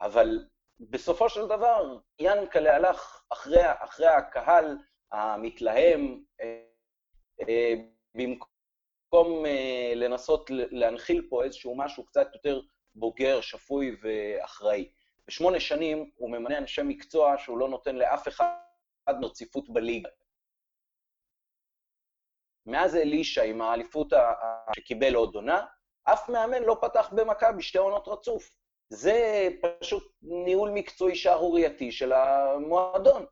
אבל בסופו של דבר, ינקלה הלך אחרי, אחרי הקהל המתלהם, אה, אה, במקום אה, לנסות להנחיל פה איזשהו משהו קצת יותר בוגר, שפוי ואחראי. בשמונה שנים הוא ממנה אנשי מקצוע שהוא לא נותן לאף אחד רציפות בליגה. מאז אלישע, עם האליפות שקיבל עוד עונה, אף מאמן לא פתח במכבי שתי עונות רצוף. זה פשוט ניהול מקצועי שערורייתי של המועדון.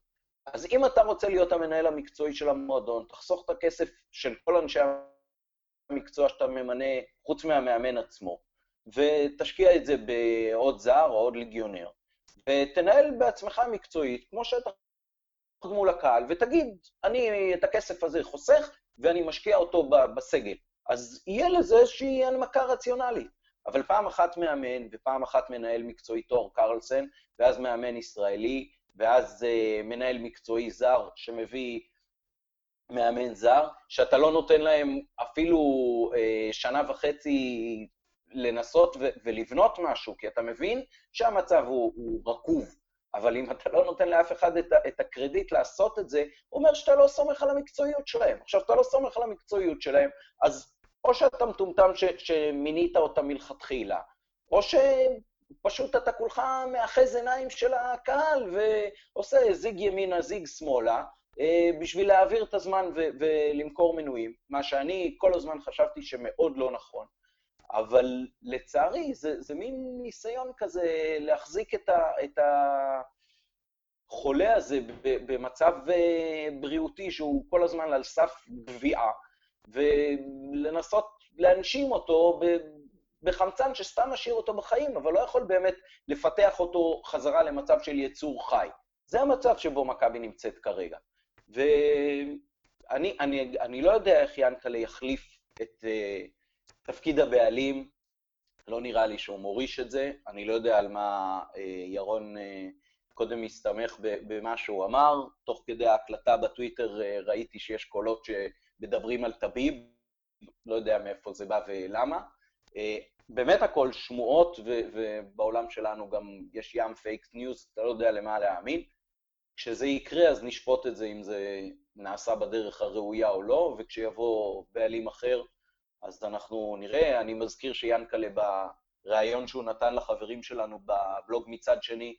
אז אם אתה רוצה להיות המנהל המקצועי של המועדון, תחסוך את הכסף של כל אנשי המקצוע שאתה ממנה, חוץ מהמאמן עצמו, ותשקיע את זה בעוד זר או עוד ליגיונר, ותנהל בעצמך מקצועית, כמו שאתה מול הקהל, ותגיד, אני את הכסף הזה חוסך, ואני משקיע אותו בסגל. אז יהיה לזה איזושהי הנמקה רציונלית. אבל פעם אחת מאמן, ופעם אחת מנהל מקצועי תור קרלסן, ואז מאמן ישראלי, ואז uh, מנהל מקצועי זר שמביא מאמן זר, שאתה לא נותן להם אפילו uh, שנה וחצי לנסות ו- ולבנות משהו, כי אתה מבין שהמצב הוא, הוא רקוב, אבל אם אתה לא נותן לאף אחד את, את הקרדיט לעשות את זה, הוא אומר שאתה לא סומך על המקצועיות שלהם. עכשיו, אתה לא סומך על המקצועיות שלהם, אז או שאתה מטומטם שמינית אותה מלכתחילה, או שפשוט אתה כולך מאחז עיניים של הקהל ועושה זיג ימינה, זיג שמאלה, אה, בשביל להעביר את הזמן ולמכור מנויים, מה שאני כל הזמן חשבתי שמאוד לא נכון. אבל לצערי, זה, זה מין ניסיון כזה להחזיק את, ה, את החולה הזה במצב אה, בריאותי שהוא כל הזמן על סף גביעה, ולנסות להנשים אותו בחמצן שסתם משאיר אותו בחיים, אבל לא יכול באמת לפתח אותו חזרה למצב של יצור חי. זה המצב שבו מכבי נמצאת כרגע. ואני אני, אני לא יודע איך ינקלה יחליף את אה, תפקיד הבעלים, לא נראה לי שהוא מוריש את זה, אני לא יודע על מה אה, ירון אה, קודם הסתמך במה שהוא אמר, תוך כדי ההקלטה בטוויטר אה, ראיתי שיש קולות שמדברים על טביב, לא יודע מאיפה זה בא ולמה. באמת הכל שמועות, ובעולם שלנו גם יש ים פייק ניוז, אתה לא יודע למה להאמין. כשזה יקרה אז נשפוט את זה אם זה נעשה בדרך הראויה או לא, וכשיבוא בעלים אחר אז אנחנו נראה. אני מזכיר שיאנקלה בריאיון שהוא נתן לחברים שלנו בבלוג מצד שני,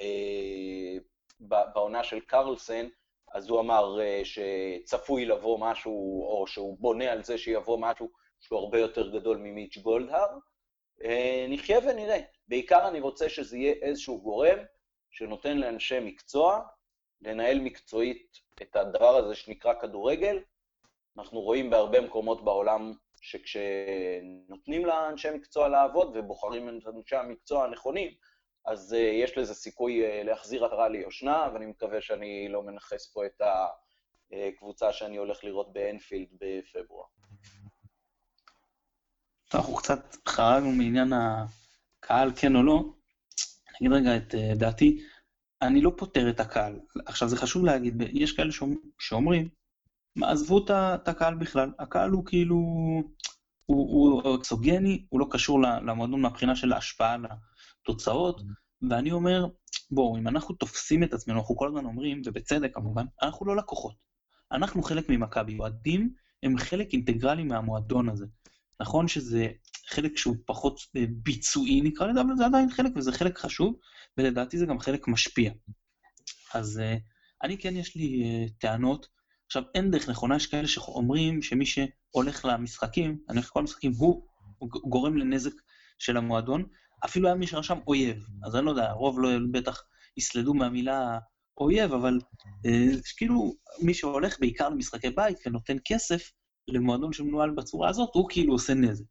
אה, בעונה של קרלסן, אז הוא אמר אה, שצפוי לבוא משהו, או שהוא בונה על זה שיבוא משהו שהוא הרבה יותר גדול ממיץ' גולדהר. אה, נחיה ונראה. בעיקר אני רוצה שזה יהיה איזשהו גורם שנותן לאנשי מקצוע לנהל מקצועית את הדבר הזה שנקרא כדורגל. אנחנו רואים בהרבה מקומות בעולם שכשנותנים לאנשי מקצוע לעבוד ובוחרים את אנשי המקצוע הנכונים, אז uh, יש לזה סיכוי uh, להחזיר עטרה ליושנה, ואני מקווה שאני לא מנכס פה את הקבוצה שאני הולך לראות באנפילד בפברואר. אנחנו קצת חרגנו מעניין הקהל, כן או לא. אני אגיד רגע את דעתי. אני לא פותר את הקהל. עכשיו, זה חשוב להגיד, יש כאלה שאומרים, עזבו את הקהל בכלל. הקהל הוא כאילו, הוא, הוא אקסוגני, הוא לא קשור למועדון מהבחינה של ההשפעה על התוצאות, mm-hmm. ואני אומר, בואו, אם אנחנו תופסים את עצמנו, אנחנו כל הזמן אומרים, ובצדק כמובן, אנחנו לא לקוחות. אנחנו חלק ממכבי. אוהדים הם חלק אינטגרלי מהמועדון הזה. נכון שזה חלק שהוא פחות ביצועי נקרא לזה, אבל זה עדיין חלק, וזה חלק חשוב, ולדעתי זה גם חלק משפיע. אז uh, אני כן, יש לי uh, טענות. עכשיו, אין דרך נכונה, יש כאלה שאומרים שמי שהולך למשחקים, אני הולך לכל המשחקים, הוא, גורם לנזק של המועדון. אפילו היה מי שרשם אויב, אז אני לא יודע, הרוב לא בטח יסלדו מהמילה אויב, אבל uh, כאילו מי שהולך בעיקר למשחקי בית ונותן כסף למועדון שמנוהל בצורה הזאת, הוא כאילו עושה נזק.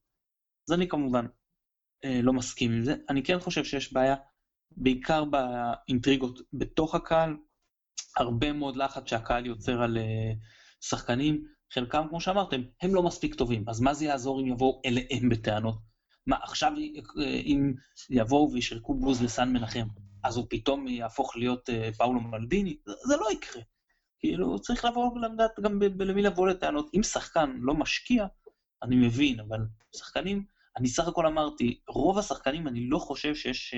אז אני כמובן uh, לא מסכים עם זה. אני כן חושב שיש בעיה בעיקר באינטריגות בתוך הקהל, הרבה מאוד לחץ שהקהל יוצר על uh, שחקנים, חלקם, כמו שאמרתם, הם לא מספיק טובים, אז מה זה יעזור אם יבואו אליהם בטענות? מה, עכשיו uh, אם יבואו וישרקו בלוז לסן מנחם, אז הוא פתאום יהפוך להיות uh, פאולו מלדיני? זה לא יקרה. כאילו, צריך לבוא ולדעת גם למי לבוא לטענות. אם שחקן לא משקיע, אני מבין, אבל שחקנים, אני סך הכל אמרתי, רוב השחקנים, אני לא חושב שיש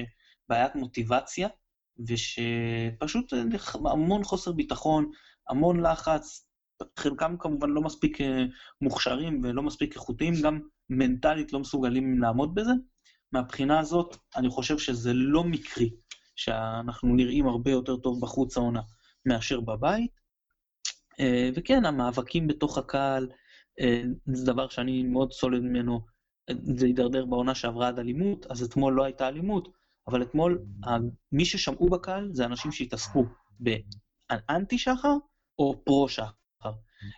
בעיית מוטיבציה, ושפשוט המון חוסר ביטחון, המון לחץ, חלקם כמובן לא מספיק אה, מוכשרים ולא מספיק איכותיים, גם מנטלית לא מסוגלים לעמוד בזה. מהבחינה הזאת, אני חושב שזה לא מקרי שאנחנו נראים הרבה יותר טוב בחוץ העונה מאשר בבית. אה, וכן, המאבקים בתוך הקהל, אה, זה דבר שאני מאוד סולד ממנו, זה הידרדר בעונה שעברה עד אלימות, אז אתמול לא הייתה אלימות, אבל אתמול מי ששמעו בקהל זה אנשים שהתעסקו באנטי שחר או פרו שחר.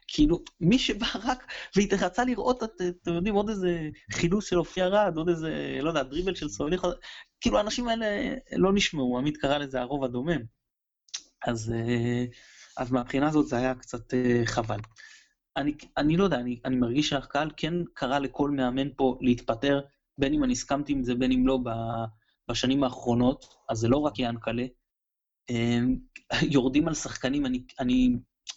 כאילו, מי שבא רק ורצה לראות, אתם יודעים, עוד איזה חילוץ של אופי ארד, עוד איזה, לא יודע, דריבל של סוליך, כאילו, האנשים האלה לא נשמעו, עמית קרא לזה הרוב הדומם. אז, אה, אז מהבחינה הזאת זה היה קצת אה, חבל. אני, אני לא יודע, אני, אני מרגיש שהקהל כן קרא לכל מאמן פה להתפטר, בין אם אני הסכמתי עם זה, בין אם לא, בשנים האחרונות, אז זה לא רק יענקלה. אמ, יורדים על שחקנים, אני, אני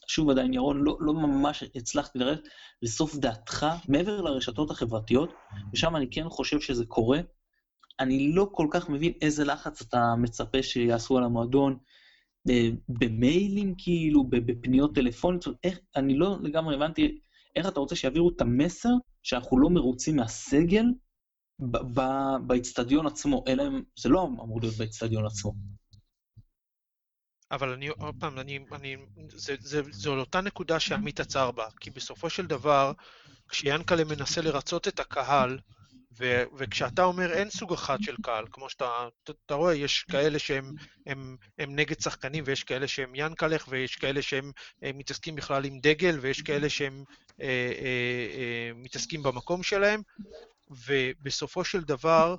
שוב עדיין, ירון, לא, לא ממש הצלחתי לרדת לסוף דעתך מעבר לרשתות החברתיות, ושם אני כן חושב שזה קורה. אני לא כל כך מבין איזה לחץ אתה מצפה שיעשו על המועדון, אה, במיילים כאילו, בפניות טלפוניות, איך, אני לא לגמרי הבנתי איך אתה רוצה שיעבירו את המסר שאנחנו לא מרוצים מהסגל באיצטדיון עצמו, אלא אם זה לא אמור להיות באיצטדיון עצמו. אבל אני, עוד פעם, אני, אני, זה, זה, זו אותה נקודה שעמית עצר בה, כי בסופו של דבר, כשיאנקלה מנסה לרצות את הקהל, ו, וכשאתה אומר אין סוג אחד של קהל, כמו שאתה אתה רואה, יש כאלה שהם הם, הם נגד שחקנים, ויש כאלה שהם ינקלך, ויש כאלה שהם מתעסקים בכלל עם דגל, ויש כאלה שהם אה, אה, אה, מתעסקים במקום שלהם, ובסופו של דבר,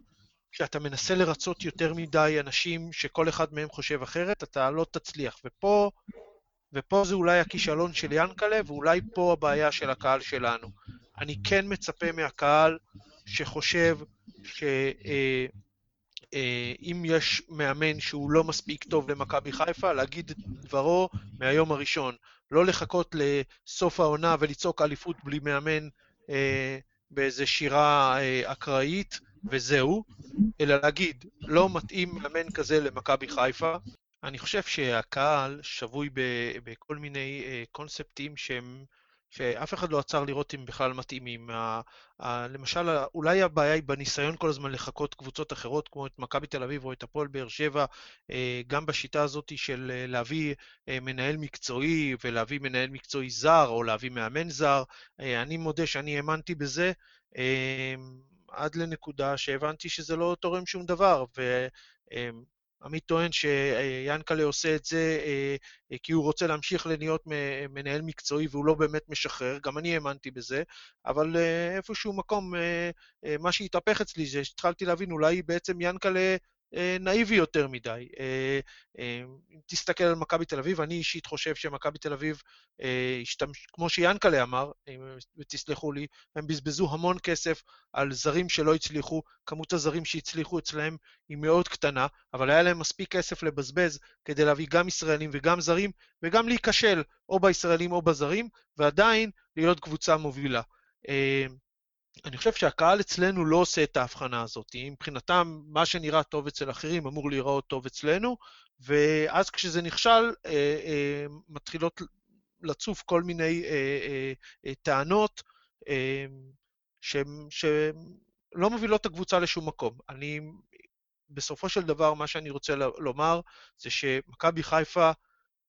כשאתה מנסה לרצות יותר מדי אנשים שכל אחד מהם חושב אחרת, אתה לא תצליח. ופה, ופה זה אולי הכישלון של ינקלה, ואולי פה הבעיה של הקהל שלנו. אני כן מצפה מהקהל שחושב שאם אה, יש מאמן שהוא לא מספיק טוב למכבי חיפה, להגיד את דברו מהיום הראשון. לא לחכות לסוף העונה ולצעוק אליפות בלי מאמן אה, באיזה שירה אה, אקראית, וזהו, אלא להגיד, לא מתאים מאמן כזה למכבי חיפה. אני חושב שהקהל שבוי בכל מיני אה, קונספטים שהם שאף אחד לא עצר לראות אם בכלל מתאימים. למשל, אולי הבעיה היא בניסיון כל הזמן לחקות קבוצות אחרות, כמו את מכבי תל אביב או את הפועל באר שבע, אה, גם בשיטה הזאת של אה, להביא אה, מנהל מקצועי ולהביא מנהל מקצועי זר, או להביא מאמן זר. אני מודה שאני האמנתי בזה. עד לנקודה שהבנתי שזה לא תורם שום דבר, ו... עמית טוען שיאנקלה עושה את זה אה, אה, כי הוא רוצה להמשיך להיות מנהל מקצועי והוא לא באמת משחרר, גם אני האמנתי בזה, אבל אה, איפשהו מקום, מה שהתהפך אצלי זה שהתחלתי להבין, אולי בעצם יאנקלה אה, נאיבי יותר מדי. אה, אה, אם תסתכל על מכבי תל אביב, אני אישית חושב שמכבי תל אביב, כמו שיאנקלה אמר, ותסלחו לי, הם בזבזו המון כסף על זרים שלא הצליחו, כמות הזרים שהצליחו אצלהם היא מאוד קטנה, אבל היה להם מספיק כסף לבזבז כדי להביא גם ישראלים וגם זרים, וגם להיכשל או בישראלים או בזרים, ועדיין להיות קבוצה מובילה. אני חושב שהקהל אצלנו לא עושה את ההבחנה הזאת. מבחינתם, מה שנראה טוב אצל אחרים אמור להיראות טוב אצלנו, ואז כשזה נכשל, אה, אה, מתחילות לצוף כל מיני אה, טענות שלא מובילות את הקבוצה לשום מקום. אני, בסופו של דבר, מה שאני רוצה לומר זה שמכבי חיפה,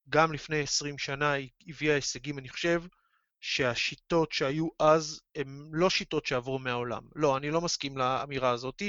גם לפני 20 שנה, הביאה הישגים, אני חושב, שהשיטות שהיו אז הן לא שיטות שעברו מהעולם. לא, אני לא מסכים לאמירה הזאת,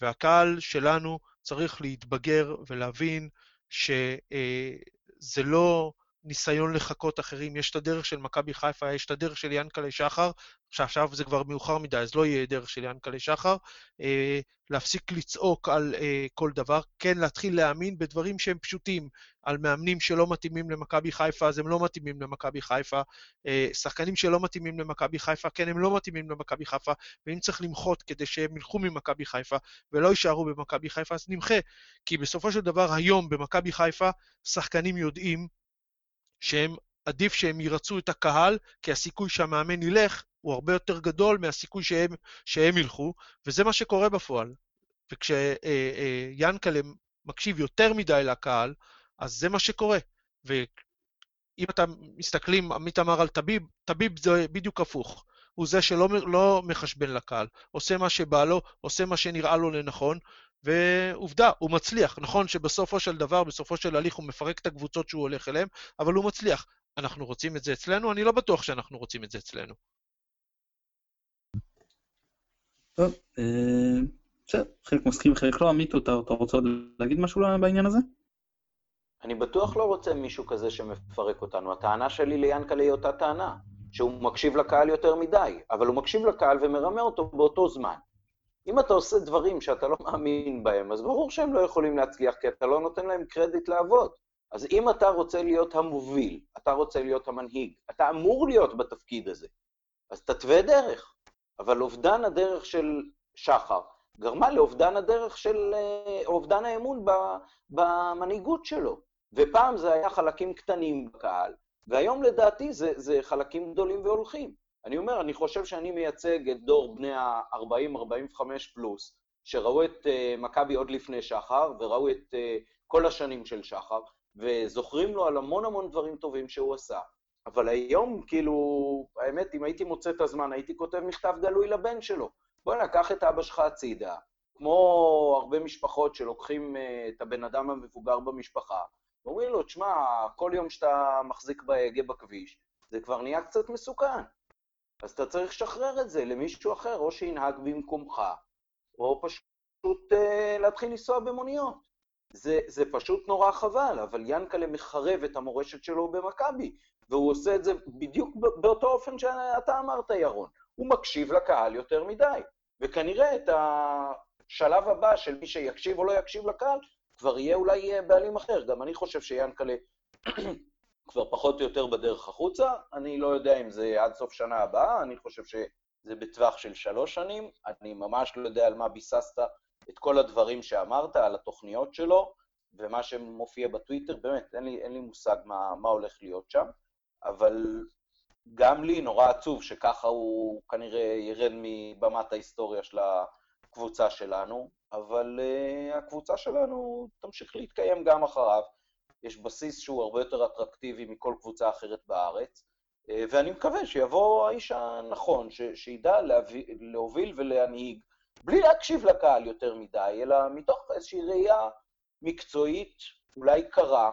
והקהל שלנו צריך להתבגר ולהבין שזה לא ניסיון לחקות אחרים, יש את הדרך של מכבי חיפה, יש את הדרך של ינקלה שחר, שעכשיו זה כבר מאוחר מדי, אז לא יהיה דרך של ינקלה שחר, אה, להפסיק לצעוק על אה, כל דבר, כן להתחיל להאמין בדברים שהם פשוטים, על מאמנים שלא מתאימים למכבי חיפה, אז הם לא מתאימים למכבי חיפה, אה, שחקנים שלא מתאימים למכבי חיפה, כן, הם לא מתאימים למכבי חיפה, ואם צריך למחות כדי שהם ילכו ממכבי חיפה ולא יישארו במכבי חיפה, אז נמחה, כי בסופו של דבר היום במכבי חיפה שחקנים יודעים שהם, עדיף שהם ירצו את הקהל, כי הסיכוי שהמאמן ילך הוא הרבה יותר גדול מהסיכוי שהם, שהם ילכו, וזה מה שקורה בפועל. וכשיאנקל'ה אה, מקשיב יותר מדי לקהל, אז זה מה שקורה. ואם אתם מסתכלים, עמית אמר על טביב, טביב זה בדיוק הפוך. הוא זה שלא לא מחשבן לקהל, עושה מה שבא לו, עושה מה שנראה לו לנכון, ועובדה, הוא מצליח. נכון שבסופו של דבר, בסופו של הליך הוא מפרק את הקבוצות שהוא הולך אליהן, אבל הוא מצליח. אנחנו רוצים את זה אצלנו? אני לא בטוח שאנחנו רוצים את זה אצלנו. טוב, אה, בסדר, חלק מסכים, חלק לא. עמית, אתה רוצה עוד להגיד משהו בעניין הזה? אני בטוח לא רוצה מישהו כזה שמפרק אותנו. הטענה שלי ליאנקלה היא אותה טענה, שהוא מקשיב לקהל יותר מדי, אבל הוא מקשיב לקהל ומרמה אותו באותו זמן. אם אתה עושה דברים שאתה לא מאמין בהם, אז ברור שהם לא יכולים להצליח, כי אתה לא נותן להם קרדיט לעבוד. אז אם אתה רוצה להיות המוביל, אתה רוצה להיות המנהיג, אתה אמור להיות בתפקיד הזה, אז תתווה דרך. אבל אובדן הדרך של שחר גרמה לאובדן הדרך של, אה, אובדן האמון במנהיגות שלו. ופעם זה היה חלקים קטנים בקהל, והיום לדעתי זה, זה חלקים גדולים והולכים. אני אומר, אני חושב שאני מייצג את דור בני ה-40-45 פלוס, שראו את uh, מכבי עוד לפני שחר, וראו את uh, כל השנים של שחר, וזוכרים לו על המון המון דברים טובים שהוא עשה. אבל היום, כאילו, האמת, אם הייתי מוצא את הזמן, הייתי כותב מכתב גלוי לבן שלו. בוא'נה, קח את אבא שלך הצידה, כמו הרבה משפחות שלוקחים uh, את הבן אדם המבוגר במשפחה, ואומרים לו, תשמע, כל יום שאתה מחזיק בהגה בכביש, זה כבר נהיה קצת מסוכן. אז אתה צריך לשחרר את זה למישהו אחר, או שינהג במקומך, או פשוט uh, להתחיל לנסוע במוניות. זה, זה פשוט נורא חבל, אבל ינקלה מחרב את המורשת שלו במכבי, והוא עושה את זה בדיוק באותו אופן שאתה אמרת, ירון. הוא מקשיב לקהל יותר מדי, וכנראה את השלב הבא של מי שיקשיב או לא יקשיב לקהל, כבר יהיה אולי בעלים אחר. גם אני חושב שיאנקלה כבר פחות או יותר בדרך החוצה, אני לא יודע אם זה עד סוף שנה הבאה, אני חושב שזה בטווח של שלוש שנים, אני ממש לא יודע על מה ביססת את כל הדברים שאמרת, על התוכניות שלו, ומה שמופיע בטוויטר, באמת, אין לי, אין לי מושג מה, מה הולך להיות שם, אבל גם לי נורא עצוב שככה הוא כנראה ירד מבמת ההיסטוריה של הקבוצה שלנו, אבל uh, הקבוצה שלנו תמשיך להתקיים גם אחריו. יש בסיס שהוא הרבה יותר אטרקטיבי מכל קבוצה אחרת בארץ, uh, ואני מקווה שיבוא האיש הנכון, ש- שידע להביא, להוביל ולהנהיג, בלי להקשיב לקהל יותר מדי, אלא מתוך איזושהי ראייה מקצועית, אולי קרה,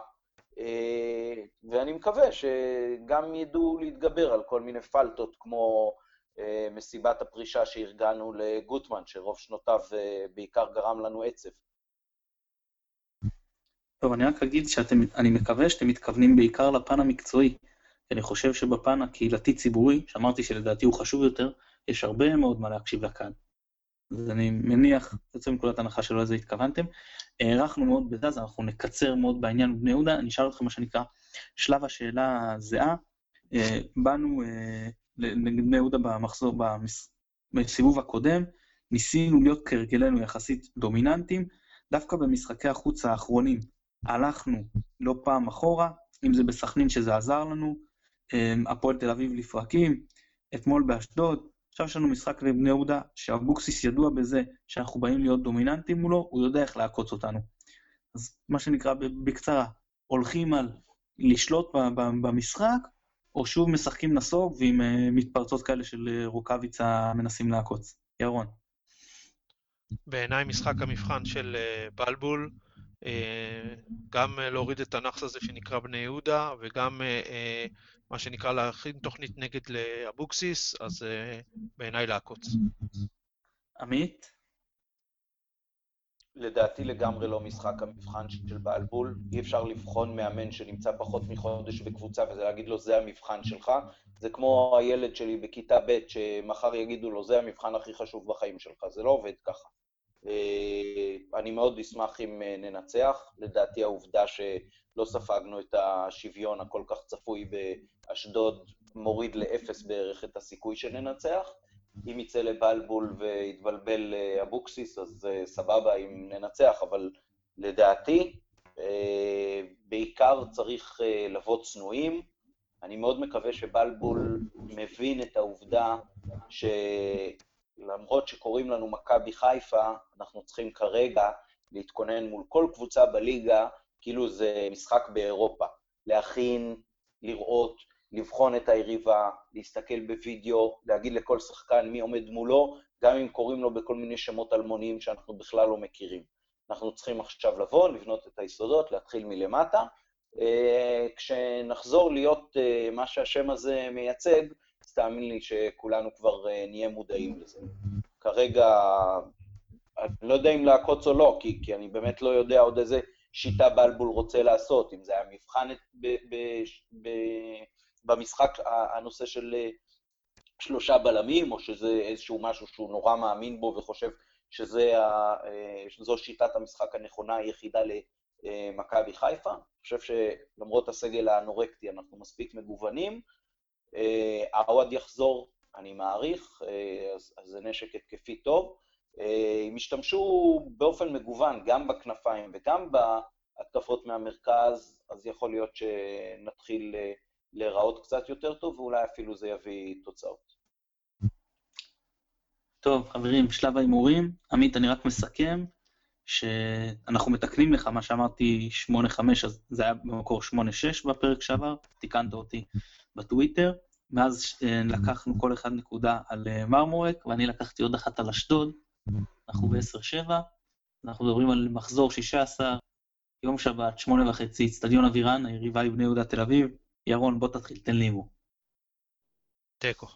אה, ואני מקווה שגם ידעו להתגבר על כל מיני פלטות כמו אה, מסיבת הפרישה שארגנו לגוטמן, שרוב שנותיו אה, בעיקר גרם לנו עצב. טוב, אני רק אגיד שאני מקווה שאתם מתכוונים בעיקר לפן המקצועי. אני חושב שבפן הקהילתי-ציבורי, שאמרתי שלדעתי הוא חשוב יותר, יש הרבה מאוד מה להקשיב לקהל. אז אני מניח, יוצא מנקודת הנחה שלא לזה התכוונתם. הארכנו מאוד בזה, אז אנחנו נקצר מאוד בעניין בני יהודה. אני אשאל אתכם מה שנקרא שלב השאלה הזהה. אה, באנו אה, נגד בני יהודה במחזור, בסיבוב הקודם, ניסינו להיות כהרגלנו יחסית דומיננטיים, דווקא במשחקי החוץ האחרונים הלכנו לא פעם אחורה, אם זה בסכנין שזה עזר לנו, אה, הפועל תל אביב לפרקים, אתמול באשדוד, עכשיו יש לנו משחק לבני יהודה, שאבוקסיס ידוע בזה שאנחנו באים להיות דומיננטים מולו, הוא יודע איך לעקוץ אותנו. אז מה שנקרא בקצרה, הולכים על לשלוט במשחק, או שוב משחקים נסוג ועם אה, מתפרצות כאלה של אה, רוקאביצה מנסים לעקוץ. ירון. בעיניי משחק המבחן של אה, בלבול, גם להוריד את הנאחס הזה שנקרא בני יהודה, וגם מה שנקרא להכין תוכנית נגד לאבוקסיס, אז בעיניי לעקוץ. עמית? לדעתי לגמרי לא משחק המבחן של בעלבול. אי אפשר לבחון מאמן שנמצא פחות מחודש בקבוצה וזה להגיד לו, זה המבחן שלך. זה כמו הילד שלי בכיתה ב', שמחר יגידו לו, זה המבחן הכי חשוב בחיים שלך. זה לא עובד ככה. אה, אני מאוד אשמח אם אה, ננצח. לדעתי העובדה שלא ספגנו את השוויון הכל כך צפוי באשדוד מוריד לאפס בערך את הסיכוי שננצח. אם יצא לבלבול ויתבלבל אה, אבוקסיס, אז סבבה אם ננצח, אבל לדעתי, בעיקר צריך לבוא צנועים. אני מאוד מקווה שבלבול מבין את העובדה ש... למרות שקוראים לנו מכבי חיפה, אנחנו צריכים כרגע להתכונן מול כל קבוצה בליגה, כאילו זה משחק באירופה. להכין, לראות, לבחון את היריבה, להסתכל בווידאו, להגיד לכל שחקן מי עומד מולו, גם אם קוראים לו בכל מיני שמות אלמוניים שאנחנו בכלל לא מכירים. אנחנו צריכים עכשיו לבוא, לבנות את היסודות, להתחיל מלמטה. אה, כשנחזור להיות אה, מה שהשם הזה מייצג, אז תאמין לי שכולנו כבר אה, נהיה מודעים לזה. כרגע, אני לא יודע אם לעקוץ או לא, כי, כי אני באמת לא יודע עוד איזה שיטה בלבול רוצה לעשות, אם זה היה מבחן ב, ב, ב, במשחק, הנושא של אה, שלושה בלמים, או שזה איזשהו משהו שהוא נורא מאמין בו וחושב שזו אה, שיטת המשחק הנכונה היחידה למכבי חיפה. אני חושב שלמרות הסגל האנורקטי אנחנו מספיק מגוונים, העווד יחזור, אני מעריך, אה, אז, אז זה נשק התקפי טוב. אה, אם ישתמשו באופן מגוון, גם בכנפיים וגם בהתקפות מהמרכז, אז יכול להיות שנתחיל אה, להיראות קצת יותר טוב, ואולי אפילו זה יביא תוצאות. טוב, חברים, שלב ההימורים. עמית, אני רק מסכם שאנחנו מתקנים לך מה שאמרתי 8-5, אז זה היה במקור 8-6 בפרק שעבר, תיקנת אותי בטוויטר. מאז אה, לקחנו כל אחד נקודה על אה, מרמורק, ואני לקחתי עוד אחת על אשדוד. אנחנו ב-10-7, אנחנו מדברים על מחזור 16, יום שבת, שמונה וחצי, אצטדיון אבירן, היריבה היא בני יהודה תל אביב. ירון, בוא תתחיל, תן לי הימור. תיקו.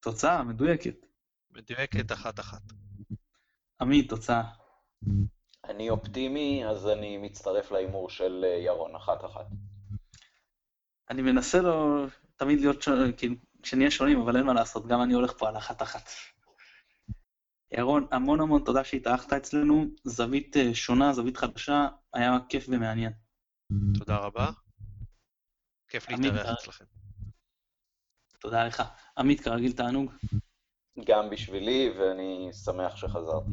תוצאה מדויקת. מדויקת אחת-אחת. עמית, תוצאה. אני אופטימי, אז אני מצטרף להימור של אה, ירון, אחת-אחת. אני מנסה לו תמיד להיות, כאילו, שנהיה שונים, אבל אין מה לעשות, גם אני הולך פה על אחת-אחת. ירון, המון המון תודה שהתארחת אצלנו, זווית אה, שונה, זווית חדשה, היה כיף ומעניין. תודה רבה. כיף להתארח אה, אצלכם. תודה לך. עמית, כרגיל תענוג. גם בשבילי, ואני שמח שחזרתי.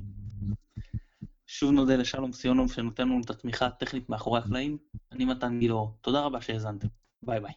שוב נודה לשלום סיונוב שנותן לנו את התמיכה הטכנית מאחורי הקלעים. אני מתן גילאור. תודה רבה שהאזנתם. Bye bye.